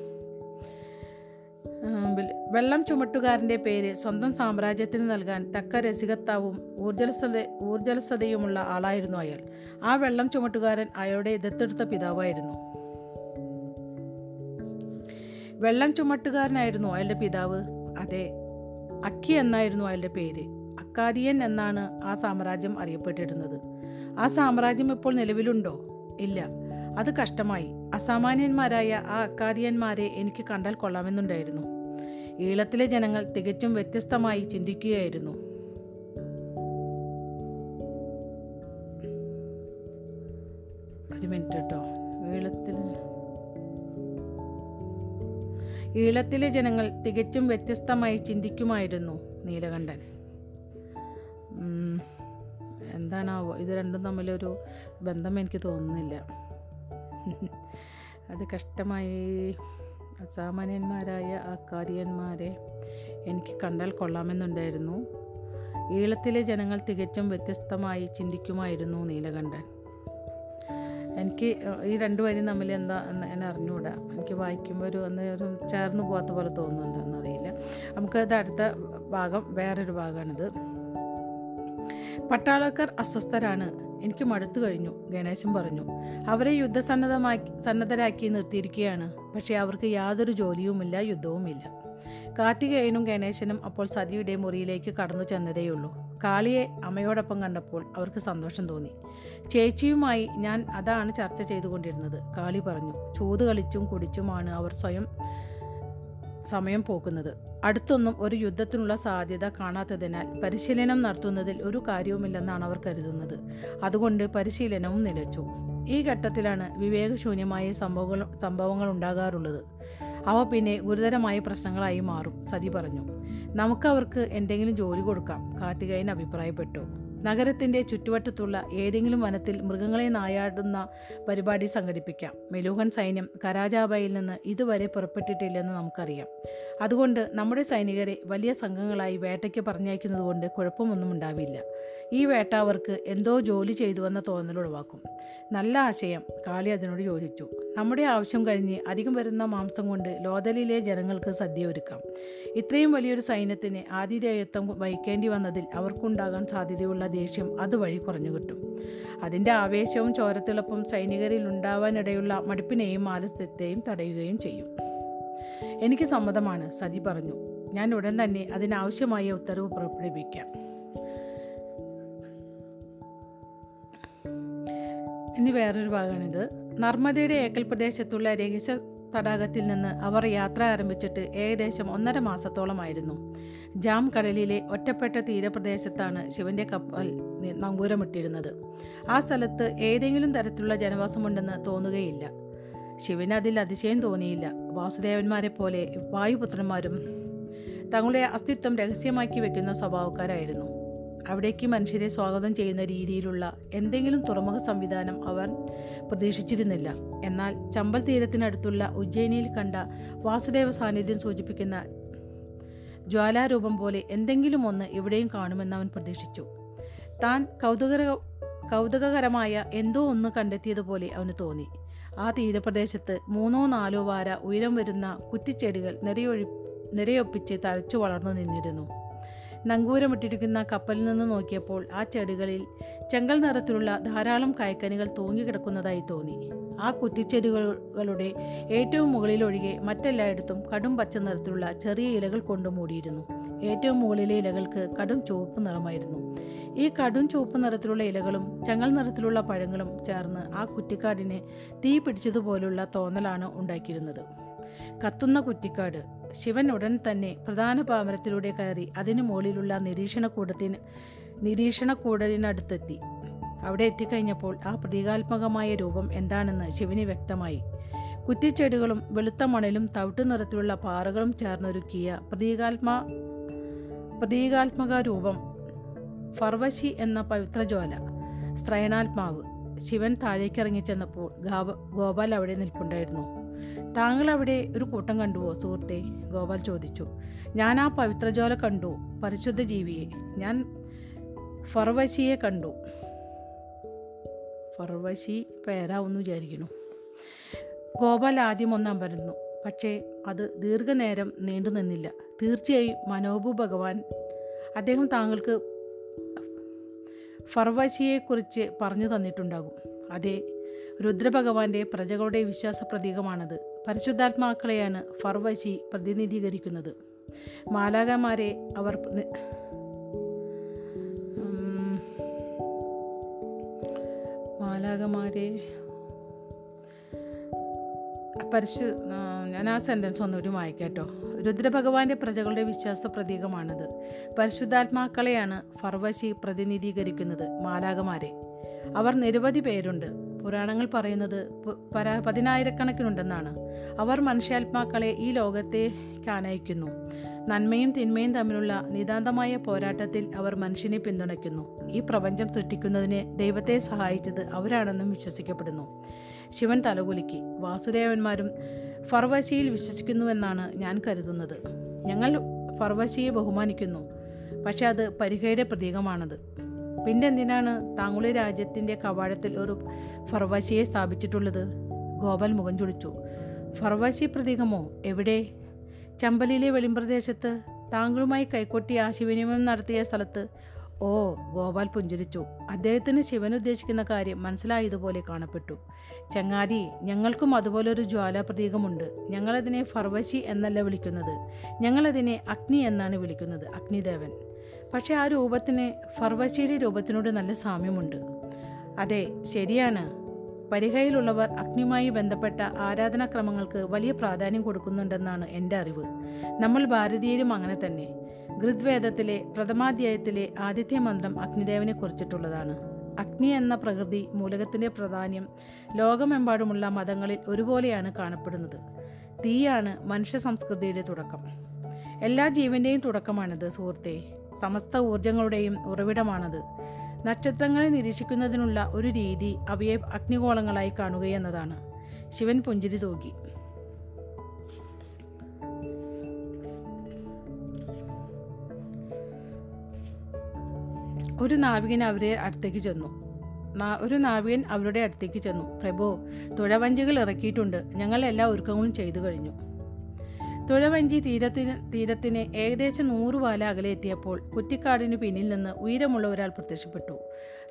S1: വെള്ളം ചുമട്ടുകാരന്റെ പേര് സ്വന്തം സാമ്രാജ്യത്തിന് നൽകാൻ തക്ക രസികത്താവും ഊർജലസത ഊർജലസതയുമുള്ള ആളായിരുന്നു അയാൾ. ആ വെള്ളം ചുമട്ടുകാരൻ അയാളുടെ ദത്തെടുത്ത പിതാവായിരുന്നു. വെള്ളം ചുമട്ടുകാരനായിരുന്നു അയാളുടെ പിതാവ്. അതെ അക്കി എന്നായിരുന്നു അയാളുടെ പേര്. അക്കാദിയൻ എന്നാണ് ആ സാമ്രാജ്യം അറിയപ്പെട്ടിരുന്നത്. ആ സാമ്രാജ്യം ഇപ്പോൾ നിലവിലുണ്ടോ? ഇല്ല. അത് കഷ്ടമായി. അസാമാന്യന്മാരായ ആ അക്കാദിയന്മാരെ എനിക്ക് കണ്ടാൽ കൊള്ളാമെന്നുണ്ടായിരുന്നു. ഈളത്തിലെ ജനങ്ങൾ തികച്ചും വ്യത്യസ്തമായി ചിന്തിക്കുകയായിരുന്നു. ഒരു മിനിറ്റ് കേട്ടോ. ഈളത്തിൽ ഈളത്തിലെ ജനങ്ങൾ തികച്ചും വ്യത്യസ്തമായി ചിന്തിക്കുമായിരുന്നു നീലകണ്ഠൻ. എന്താണാവോ? ഇത് രണ്ടും തമ്മിലൊരു ബന്ധം എനിക്ക് തോന്നുന്നില്ല. അത് കഷ്ടമായി. അസാമാന്യന്മാരായ അക്കാദിയന്മാരെ എനിക്ക് കണ്ടാൽ കൊള്ളാമെന്നുണ്ടായിരുന്നു. ഈളത്തിലെ ജനങ്ങൾ തികച്ചും വ്യത്യസ്തമായി ചിന്തിക്കുമായിരുന്നു നീലകണ്ഠൻ. എനിക്ക് ഈ രണ്ടു വരി തമ്മിൽ എന്താ എന്ന് അറിഞ്ഞുകൂടാ. എനിക്ക് വായിക്കുമ്പോൾ ഒരു ഒന്ന് ഒരു ചേർന്ന് പോകാത്ത പോലെ തോന്നുന്നുണ്ടെന്ന് അറിയില്ല. നമുക്ക് നമുക്കത് അടുത്ത ഭാഗം വേറൊരു ഭാഗമാണിത്. പട്ടാളക്കാർ അസ്വസ്ഥരാണ്. എനിക്ക് മടുത്തു കഴിഞ്ഞു ഗണേശൻ പറഞ്ഞു. അവരെ യുദ്ധസന്നദ്ധമാക്കി സന്നദ്ധരാക്കി നിർത്തിയിരിക്കുകയാണ്. പക്ഷേ അവർക്ക് യാതൊരു ജോലിയുമില്ല യുദ്ധവുമില്ല. കാർത്തികേയനും ഗണേശനും അപ്പോൾ സതിയുടെ മുറിയിലേക്ക് കടന്നു ചെന്നതേയുള്ളൂ കാളിയെ അമ്മയോടൊപ്പം കണ്ടപ്പോൾ അവർക്ക് സന്തോഷം തോന്നി. ചേച്ചിയുമായി ഞാൻ അതാണ് ചർച്ച ചെയ്തുകൊണ്ടിരുന്നത് കാളി പറഞ്ഞു. ചൂത് കളിച്ചും കുടിച്ചുമാണ് അവർ സ്വയം സമയം പോക്കുന്നത്. അടുത്തൊന്നും ഒരു യുദ്ധത്തിനുള്ള സാധ്യത കാണാത്തതിനാൽ പരിശീലനം നടത്തുന്നതിൽ ഒരു കാര്യവുമില്ലെന്നാണ് അവർ കരുതുന്നത്. അതുകൊണ്ട് പരിശീലനവും നിലച്ചു. ഈ ഘട്ടത്തിലാണ് വിവേകശൂന്യമായ സംഭവങ്ങൾ സംഭവങ്ങൾ ഉണ്ടാകാറുള്ളത്. അവ പിന്നെ ഗുരുതരമായ പ്രശ്നങ്ങളായി മാറും സതി പറഞ്ഞു. നമുക്കവർക്ക് എന്തെങ്കിലും ജോലി കൊടുക്കാം കാർത്തികയൻ അഭിപ്രായപ്പെട്ടു. നഗരത്തിന്റെ ചുറ്റുവട്ടത്തുള്ള ഏതെങ്കിലും വനത്തിൽ മൃഗങ്ങളെ നായാടുന്ന പരിപാടി സംഘടിപ്പിക്കാം. മെലൂഹൻ സൈന്യം കരാജാബയിൽ നിന്ന് ഇതുവരെ പുറപ്പെട്ടിട്ടില്ലെന്ന് നമുക്കറിയാം. അതുകൊണ്ട് നമ്മുടെ സൈനികരെ വലിയ സംഘങ്ങളായി വേട്ടയ്ക്ക് പറഞ്ഞയക്കുന്നതുകൊണ്ട് കുഴപ്പമൊന്നും ഉണ്ടാവില്ല. ഈ വേട്ട അവർക്ക് എന്തോ ജോലി ചെയ്തുവെന്ന തോന്നലുളവാക്കും നല്ല ആശയം കാളി അതിനോട് യോജിച്ചു. നമ്മുടെ ആവശ്യം കഴിഞ്ഞ് അധികം വരുന്ന മാംസം കൊണ്ട് ലോതലിലെ ജനങ്ങൾക്ക് സദ്യ ഒരുക്കാം. ഇത്രയും വലിയൊരു സൈന്യത്തിന് ആതിഥേയത്വം വഹിക്കേണ്ടി വന്നതിൽ അവർക്കുണ്ടാകാൻ സാധ്യതയുള്ള ദേഷ്യം അതുവഴി കുറഞ്ഞു കിട്ടും. അതിന്റെ ആവേശവും ചോരത്തിളപ്പും സൈനികരിൽ ഉണ്ടാവാനിടയുള്ള മടുപ്പിനെയും ആലസ്യത്തെയും തടയുകയും ചെയ്യും. എനിക്ക് സമ്മതമാണ് സതി പറഞ്ഞു. ഞാൻ ഉടൻ തന്നെ അതിനാവശ്യമായ ഉത്തരവ് പുറപ്പെടുവിക്കാം. ഇനി വേറൊരു ഭാഗമാണിത്. നർമ്മദയുടെ ഏക്കൽ പ്രദേശത്തുള്ള രഹസ്യ തടാകത്തിൽ നിന്ന് അവർ യാത്ര ആരംഭിച്ചിട്ട് ഏകദേശം ഒന്നര മാസത്തോളമായിരുന്നു. ജാം കടലിലെ ഒറ്റപ്പെട്ട തീരപ്രദേശത്താണ് ശിവന്റെ കപ്പൽ നങ്കൂരമിട്ടിരുന്നത്. ആ സ്ഥലത്ത് ഏതെങ്കിലും തരത്തിലുള്ള ജനവാസമുണ്ടെന്ന് തോന്നുകയില്ല. ശിവന് അതിൽ അതിശയം തോന്നിയില്ല. വാസുദേവന്മാരെ പോലെ വായുപുത്രന്മാരും തങ്ങളുടെ അസ്തിത്വം രഹസ്യമാക്കി വെക്കുന്ന സ്വഭാവക്കാരായിരുന്നു. അവിടേക്ക് മനുഷ്യരെ സ്വാഗതം ചെയ്യുന്ന രീതിയിലുള്ള എന്തെങ്കിലും തുറമുഖ സംവിധാനം അവൻ പ്രതീക്ഷിച്ചിരുന്നില്ല. എന്നാൽ ചമ്പൽ തീരത്തിനടുത്തുള്ള ഉജ്ജയിനിയിൽ കണ്ട വാസുദേവ സാന്നിധ്യം സൂചിപ്പിക്കുന്ന ജ്വാലാരൂപം പോലെ എന്തെങ്കിലും ഒന്ന് ഇവിടെയും കാണുമെന്ന് അവൻ പ്രതീക്ഷിച്ചു. താൻ കൗതുക കൗതുകകരമായ എന്തോ ഒന്ന് കണ്ടെത്തിയതുപോലെ അവന് തോന്നി. ആ തീരപ്രദേശത്ത് മൂന്നോ നാലോ വാര ഉയരം വരുന്ന കുറ്റിച്ചെടികൾ നിരയൊഴി നിരയൊപ്പിച്ച് തഴച്ചു വളർന്നു നിന്നിരുന്നു. നങ്കൂരമിട്ടിരിക്കുന്ന കപ്പലിൽ നിന്ന് നോക്കിയപ്പോൾ ആ ചെടികളിൽ ചെങ്കൽ നിറത്തിലുള്ള ധാരാളം കായ്ക്കനികൾ തൂങ്ങിക്കിടക്കുന്നതായി തോന്നി. ആ കുറ്റിച്ചെടികളുടെ ഏറ്റവും മുകളിലൊഴികെ മറ്റെല്ലായിടത്തും കടും പച്ച നിറത്തിലുള്ള ചെറിയ ഇലകൾ കൊണ്ട് മൂടിയിരുന്നു. ഏറ്റവും മുകളിലെ ഇലകൾക്ക് കടും ചുവപ്പ് നിറമായിരുന്നു. ഈ കടും ചുവപ്പ് നിറത്തിലുള്ള ഇലകളും ചെങ്ങൽ നിറത്തിലുള്ള പഴങ്ങളും ചേർന്ന് ആ കുറ്റിക്കാടിനെ തീ പിടിച്ചതുപോലുള്ള തോന്നലാണ് ഉണ്ടാക്കിയിരുന്നത്. കത്തുന്ന കുറ്റിക്കാട് ശിവൻ ഉടൻ തന്നെ പ്രധാന പാമരത്തിലൂടെ കയറി അതിനു മുകളിലുള്ള നിരീക്ഷണക്കൂടത്തിന് നിരീക്ഷണക്കൂടലിനടുത്തെത്തി അവിടെ എത്തിക്കഴിഞ്ഞപ്പോൾ ആ പ്രതീകാത്മകമായ രൂപം എന്താണെന്ന് ശിവന് വ്യക്തമായി. കുറ്റിച്ചെടികളും വെളുത്ത മണലും തവിട്ടു നിറത്തിലുള്ള പാറകളും ചേർന്നൊരുക്കിയ പ്രതീകാത്മ പ്രതീകാത്മക രൂപം ഫർവശി എന്ന പവിത്ര ജ്വാല സ്ത്രയണാത്മാവ്. ശിവൻ താഴേക്ക് ചെന്നപ്പോൾ ഗാവ ഗോപാൽ അവിടെ നിൽപ്പുണ്ടായിരുന്നു. താങ്കൾ അവിടെ ഒരു കൂട്ടം കണ്ടുവോ സുഹൃത്തെ? ഗോപാൽ ചോദിച്ചു. ഞാൻ ആ പവിത്രജോല കണ്ടു പരിശുദ്ധ ജീവിയെ. ഞാൻ ഫർവശിയെ കണ്ടു. ഫർവശി പേരാവെന്ന് വിചാരിക്കുന്നു. ഗോപാൽ ആദ്യം ഒന്നാം വരുന്നു പക്ഷേ അത് ദീർഘനേരം നീണ്ടു നിന്നില്ല തീർച്ചയായും മനോബു ഭഗവാൻ അദ്ദേഹം താങ്കൾക്ക് ഫർവശിയെക്കുറിച്ച് പറഞ്ഞു തന്നിട്ടുണ്ടാകും. അതെ രുദ്രഭഗവാന്റെ പ്രജകളുടെ വിശ്വാസ പ്രതീകമാണത് പരിശുദ്ധാത്മാക്കളെയാണ് ഫർവശി പ്രതിനിധീകരിക്കുന്നത്. മാലാകമാരെ അവർ മാലാകമാരെ പരിശു ഞാൻ ആ സെന്റൻസ് ഒന്നുകൂടി വായിക്കാട്ടോ രുദ്രഭഗവാന്റെ പ്രജകളുടെ വിശ്വാസ പ്രതീകമാണിത് പരിശുദ്ധാത്മാക്കളെയാണ് ഫർവശി പ്രതിനിധീകരിക്കുന്നത് മാലാകമാരെ അവർ നിരവധി പേരുണ്ട്. പുരാണങ്ങൾ പറയുന്നത് പതിനായിരക്കണക്കിനുണ്ടെന്നാണ്. അവർ മനുഷ്യാത്മാക്കളെ ഈ ലോകത്തേക്ക് ആനയിക്കുന്നു നന്മയും തിന്മയും തമ്മിലുള്ള നിതാന്തമായ പോരാട്ടത്തിൽ അവർ മനുഷ്യനെ പിന്തുണയ്ക്കുന്നു. ഈ പ്രപഞ്ചം സൃഷ്ടിക്കുന്നതിന് ദൈവത്തെ സഹായിച്ചത് അവരാണെന്നും വിശ്വസിക്കപ്പെടുന്നു. ശിവൻ തലകുലുക്കി. വാസുദേവന്മാരും ഫർവശിയിൽ വിശ്വസിക്കുന്നുവെന്നാണ് ഞാൻ കരുതുന്നത്. ഞങ്ങൾ ഫർവശിയെ ബഹുമാനിക്കുന്നു. പക്ഷെ അത് പരിഹയുടെ പ്രതീകമാണത്. പിന്നെ എന്തിനാണ് താങ്കളുടെ രാജ്യത്തിന്റെ കവാടത്തിൽ ഒരു ഫർവശിയെ സ്ഥാപിച്ചിട്ടുള്ളത്? ഗോപാൽ മുഖം ചുളിച്ചു. ഫർവശി പ്രതീകമോ? എവിടെ? ചമ്പലിലെ വെളിമ്പ്രദേശത്ത്. താങ്കളുമായി കൈക്കൊട്ടി ആശയവിനിമയം നടത്തിയ സ്ഥലത്ത് ഓ ഗോപാൽ പുഞ്ചിരിച്ചു. അദ്ദേഹത്തിന് ശിവൻ ഉദ്ദേശിക്കുന്ന കാര്യം മനസ്സിലായതുപോലെ കാണപ്പെട്ടു. ചങ്ങാതി ഞങ്ങൾക്കും അതുപോലൊരു ജ്വാല പ്രതീകമുണ്ട് ഞങ്ങളതിനെ ഫർവശി എന്നല്ല വിളിക്കുന്നത്. ഞങ്ങളതിനെ അഗ്നി എന്നാണ് വിളിക്കുന്നത് അഗ്നിദേവൻ. പക്ഷേ ആ രൂപത്തിന് ഫർവശിയുടെ രൂപത്തിനോട് നല്ല സാമ്യമുണ്ട്. അതെ ശരിയാണ്. പരിഹയിലുള്ളവർ അഗ്നിയുമായി ബന്ധപ്പെട്ട ആരാധനാക്രമങ്ങൾക്ക് വലിയ പ്രാധാന്യം കൊടുക്കുന്നുണ്ടെന്നാണ് എന്റെ അറിവ്. നമ്മൾ ഭാരതീയരും അങ്ങനെ തന്നെ. ഋഗ്വേദത്തിലെ പ്രഥമാധ്യായത്തിലെ ആദിത്യ മന്ത്രം അഗ്നിദേവനെ കുറിച്ചിട്ടുള്ളതാണ്. അഗ്നി എന്ന പ്രകൃതി മൂലകത്തിന്റെ പ്രാധാന്യം ലോകമെമ്പാടുമുള്ള മതങ്ങളിൽ ഒരുപോലെയാണ് കാണപ്പെടുന്നത്. തീയാണ് മനുഷ്യ സംസ്കൃതിയുടെ തുടക്കം. എല്ലാ ജീവന്റെയും തുടക്കമാണിത് സുഹൃത്തെ. സമസ്ത ഊർജങ്ങളുടെയും ഉറവിടമാണത്. നക്ഷത്രങ്ങളെ നിരീക്ഷിക്കുന്നതിനുള്ള ഒരു രീതി അവയെ അഗ്നിഗോളങ്ങളായി കാണുകയെന്നതാണ്. ശിവൻ പുഞ്ചിരി തൂകി. ഒരു നാവികൻ അവരെ അടുത്തേക്ക് ചെന്നു. ഒരു നാവികൻ അവരുടെ അടുത്തേക്ക് ചെന്നു. പ്രഭോ തുഴവഞ്ചികൾ ഇറക്കിയിട്ടുണ്ട്. ഞങ്ങൾ എല്ലാ ഒരുക്കങ്ങളും ചെയ്തു കഴിഞ്ഞു. തുഴവഞ്ചി തീരത്തിന് തീരത്തിന് ഏകദേശം നൂറ് വാല അകലെ എത്തിയപ്പോൾ കുറ്റിക്കാടിന് പിന്നിൽ നിന്ന് ഉയരമുള്ള ഒരാൾ പ്രത്യക്ഷപ്പെട്ടു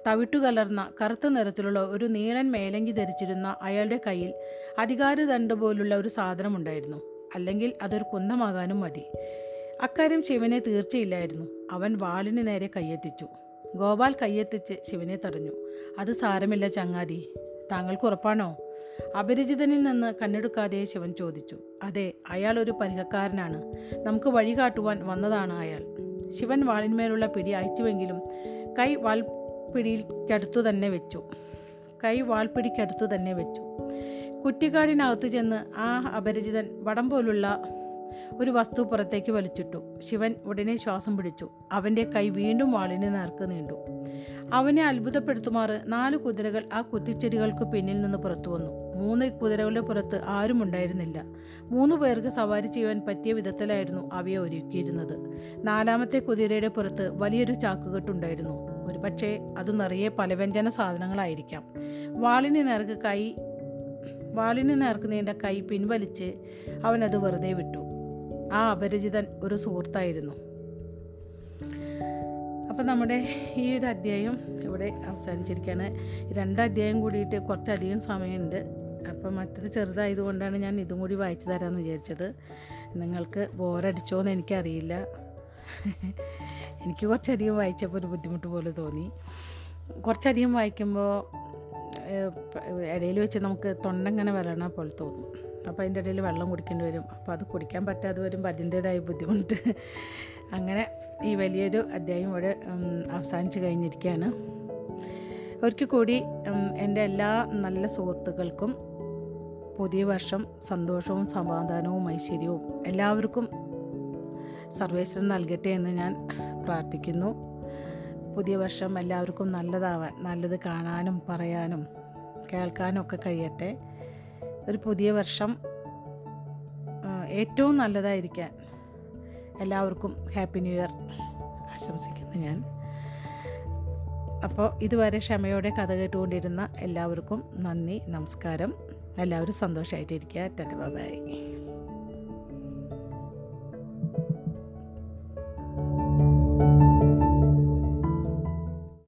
S1: തവിട്ടുകലർന്ന കറുത്ത നിറത്തിലുള്ള ഒരു നീളൻ മേലങ്കി ധരിച്ചിരുന്ന അയാളുടെ കയ്യിൽ അധികാര അധികാരദണ്ഡ് പോലുള്ള ഒരു സാധനമുണ്ടായിരുന്നു അല്ലെങ്കിൽ അതൊരു കുന്തമാകാനും മതി. അക്കാര്യം ശിവനെ തീർച്ചയില്ലായിരുന്നു. അവൻ വാളിന് നേരെ കയ്യെത്തിച്ചു ഗോപാൽ കയ്യെത്തിച്ച് ശിവനെ തടഞ്ഞു. അത് സാരമില്ല ചങ്ങാതി. താങ്കൾക്ക് ഉറപ്പാണോ? അപരിചിതനിൽ നിന്ന് കണ്ണെടുക്കാതെ ശിവൻ ചോദിച്ചു. അതെ അയാൾ ഒരു പരിഹക്കാരനാണ് നമുക്ക് വഴി കാട്ടുവാൻ വന്നതാണ് അയാൾ. ശിവൻ വാളിന്മേലുള്ള പിടി അയച്ചുവെങ്കിലും കൈ വാൾപിടിക്കടുത്തു തന്നെ വെച്ചു. കൈ വാൾപിടിക്കടുത്തു തന്നെ വെച്ചു. കുറ്റിക്കാടിനകത്ത് ചെന്ന് ആ അപരിചിതൻ വടം പോലുള്ള ഒരു വസ്തു പുറത്തേക്ക് വലിച്ചിട്ടു. ശിവൻ ഉടനെ ശ്വാസം പിടിച്ചു. അവന്റെ കൈ വീണ്ടും വാളിന് നേർക്ക് നീണ്ടു. അവനെ അത്ഭുതപ്പെടുത്തുമാറ് നാല് കുതിരകൾ ആ കുറ്റിച്ചെടികൾക്ക് പിന്നിൽ നിന്ന് പുറത്തു വന്നു. മൂന്ന് കുതിരകളുടെ പുറത്ത് ആരും ഉണ്ടായിരുന്നില്ല. മൂന്ന് പേർക്ക് സവാരി ചെയ്യുവാൻ പറ്റിയ വിധത്തിലായിരുന്നു അവയെ ഒരുക്കിയിരുന്നത്. നാലാമത്തെ കുതിരയുടെ പുറത്ത് വലിയൊരു ചാക്കുകെട്ടുണ്ടായിരുന്നു. ഒരു പക്ഷേ അത് നിറയെ പലവ്യഞ്ജന സാധനങ്ങളായിരിക്കാം. വാളിന് നേർക്ക് കൈ വാളിന് നേർക്ക് നീണ്ട കൈ പിൻവലിച്ച് അവനത് വെറുതെ വിട്ടു. ആ അപരിചിതൻ ഒരു സുഹൃത്തായിരുന്നു. അപ്പം നമ്മുടെ ഈ ഒരു അധ്യായം ഇവിടെ അവസാനിച്ചിരിക്കുകയാണ്. രണ്ട് അധ്യായം കൂടിയിട്ട് കുറച്ചധികം സമയമുണ്ട്. അപ്പം മറ്റത് ചെറുതായതുകൊണ്ടാണ് ഞാൻ ഇതും കൂടി വായിച്ചു തരാമെന്ന് വിചാരിച്ചത്. നിങ്ങൾക്ക് ബോറടിച്ചോ എന്ന് എനിക്കറിയില്ല. എനിക്ക് കുറച്ചധികം വായിച്ചപ്പോൾ ഒരു ബുദ്ധിമുട്ട് പോലെ തോന്നി. കുറച്ചധികം വായിക്കുമ്പോൾ ഇടയിൽ വെച്ച് നമുക്ക് തൊണ്ടങ്ങനെ വരണ പോലെ തോന്നും. അപ്പോൾ അതിന്റെ ഇടയിൽ വെള്ളം കുടിക്കേണ്ടി വരും. അപ്പോൾ അത് കുടിക്കാൻ പറ്റാതെ വരുമ്പോൾ അതിന്റേതായ ബുദ്ധിമുട്ട്. അങ്ങനെ ഈ വലിയൊരു അധ്യായം ഇവിടെ അവസാനിച്ചു കഴിഞ്ഞിരിക്കുകയാണ്. ഒരിക്കൽ കൂടി എന്റെ എല്ലാ നല്ല സുഹൃത്തുക്കൾക്കും പുതിയ വർഷം സന്തോഷവും സമാധാനവും ഐശ്വര്യവും എല്ലാവർക്കും സർവേശ്വരൻ നൽകട്ടെ എന്ന് ഞാൻ പ്രാർത്ഥിക്കുന്നു. പുതിയ വർഷം എല്ലാവർക്കും നല്ലതാവാൻ നല്ലത് കാണാനും പറയാനും കേൾക്കാനും ഒക്കെ കഴിയട്ടെ. ഒരു പുതിയ വർഷം ഏറ്റവും നല്ലതായിരിക്കാൻ എല്ലാവർക്കും ഹാപ്പി ന്യൂ ഇയർ ആശംസിക്കുന്നു ഞാൻ. അപ്പോൾ ഇതുവരെ ക്ഷമയോടെ കഥ കേട്ടുകൊണ്ടിരുന്ന എല്ലാവർക്കും നന്ദി നമസ്കാരം. എല്ലാവരും സന്തോഷമായിട്ടിരിക്കുക ടാറ്റ ബൈ.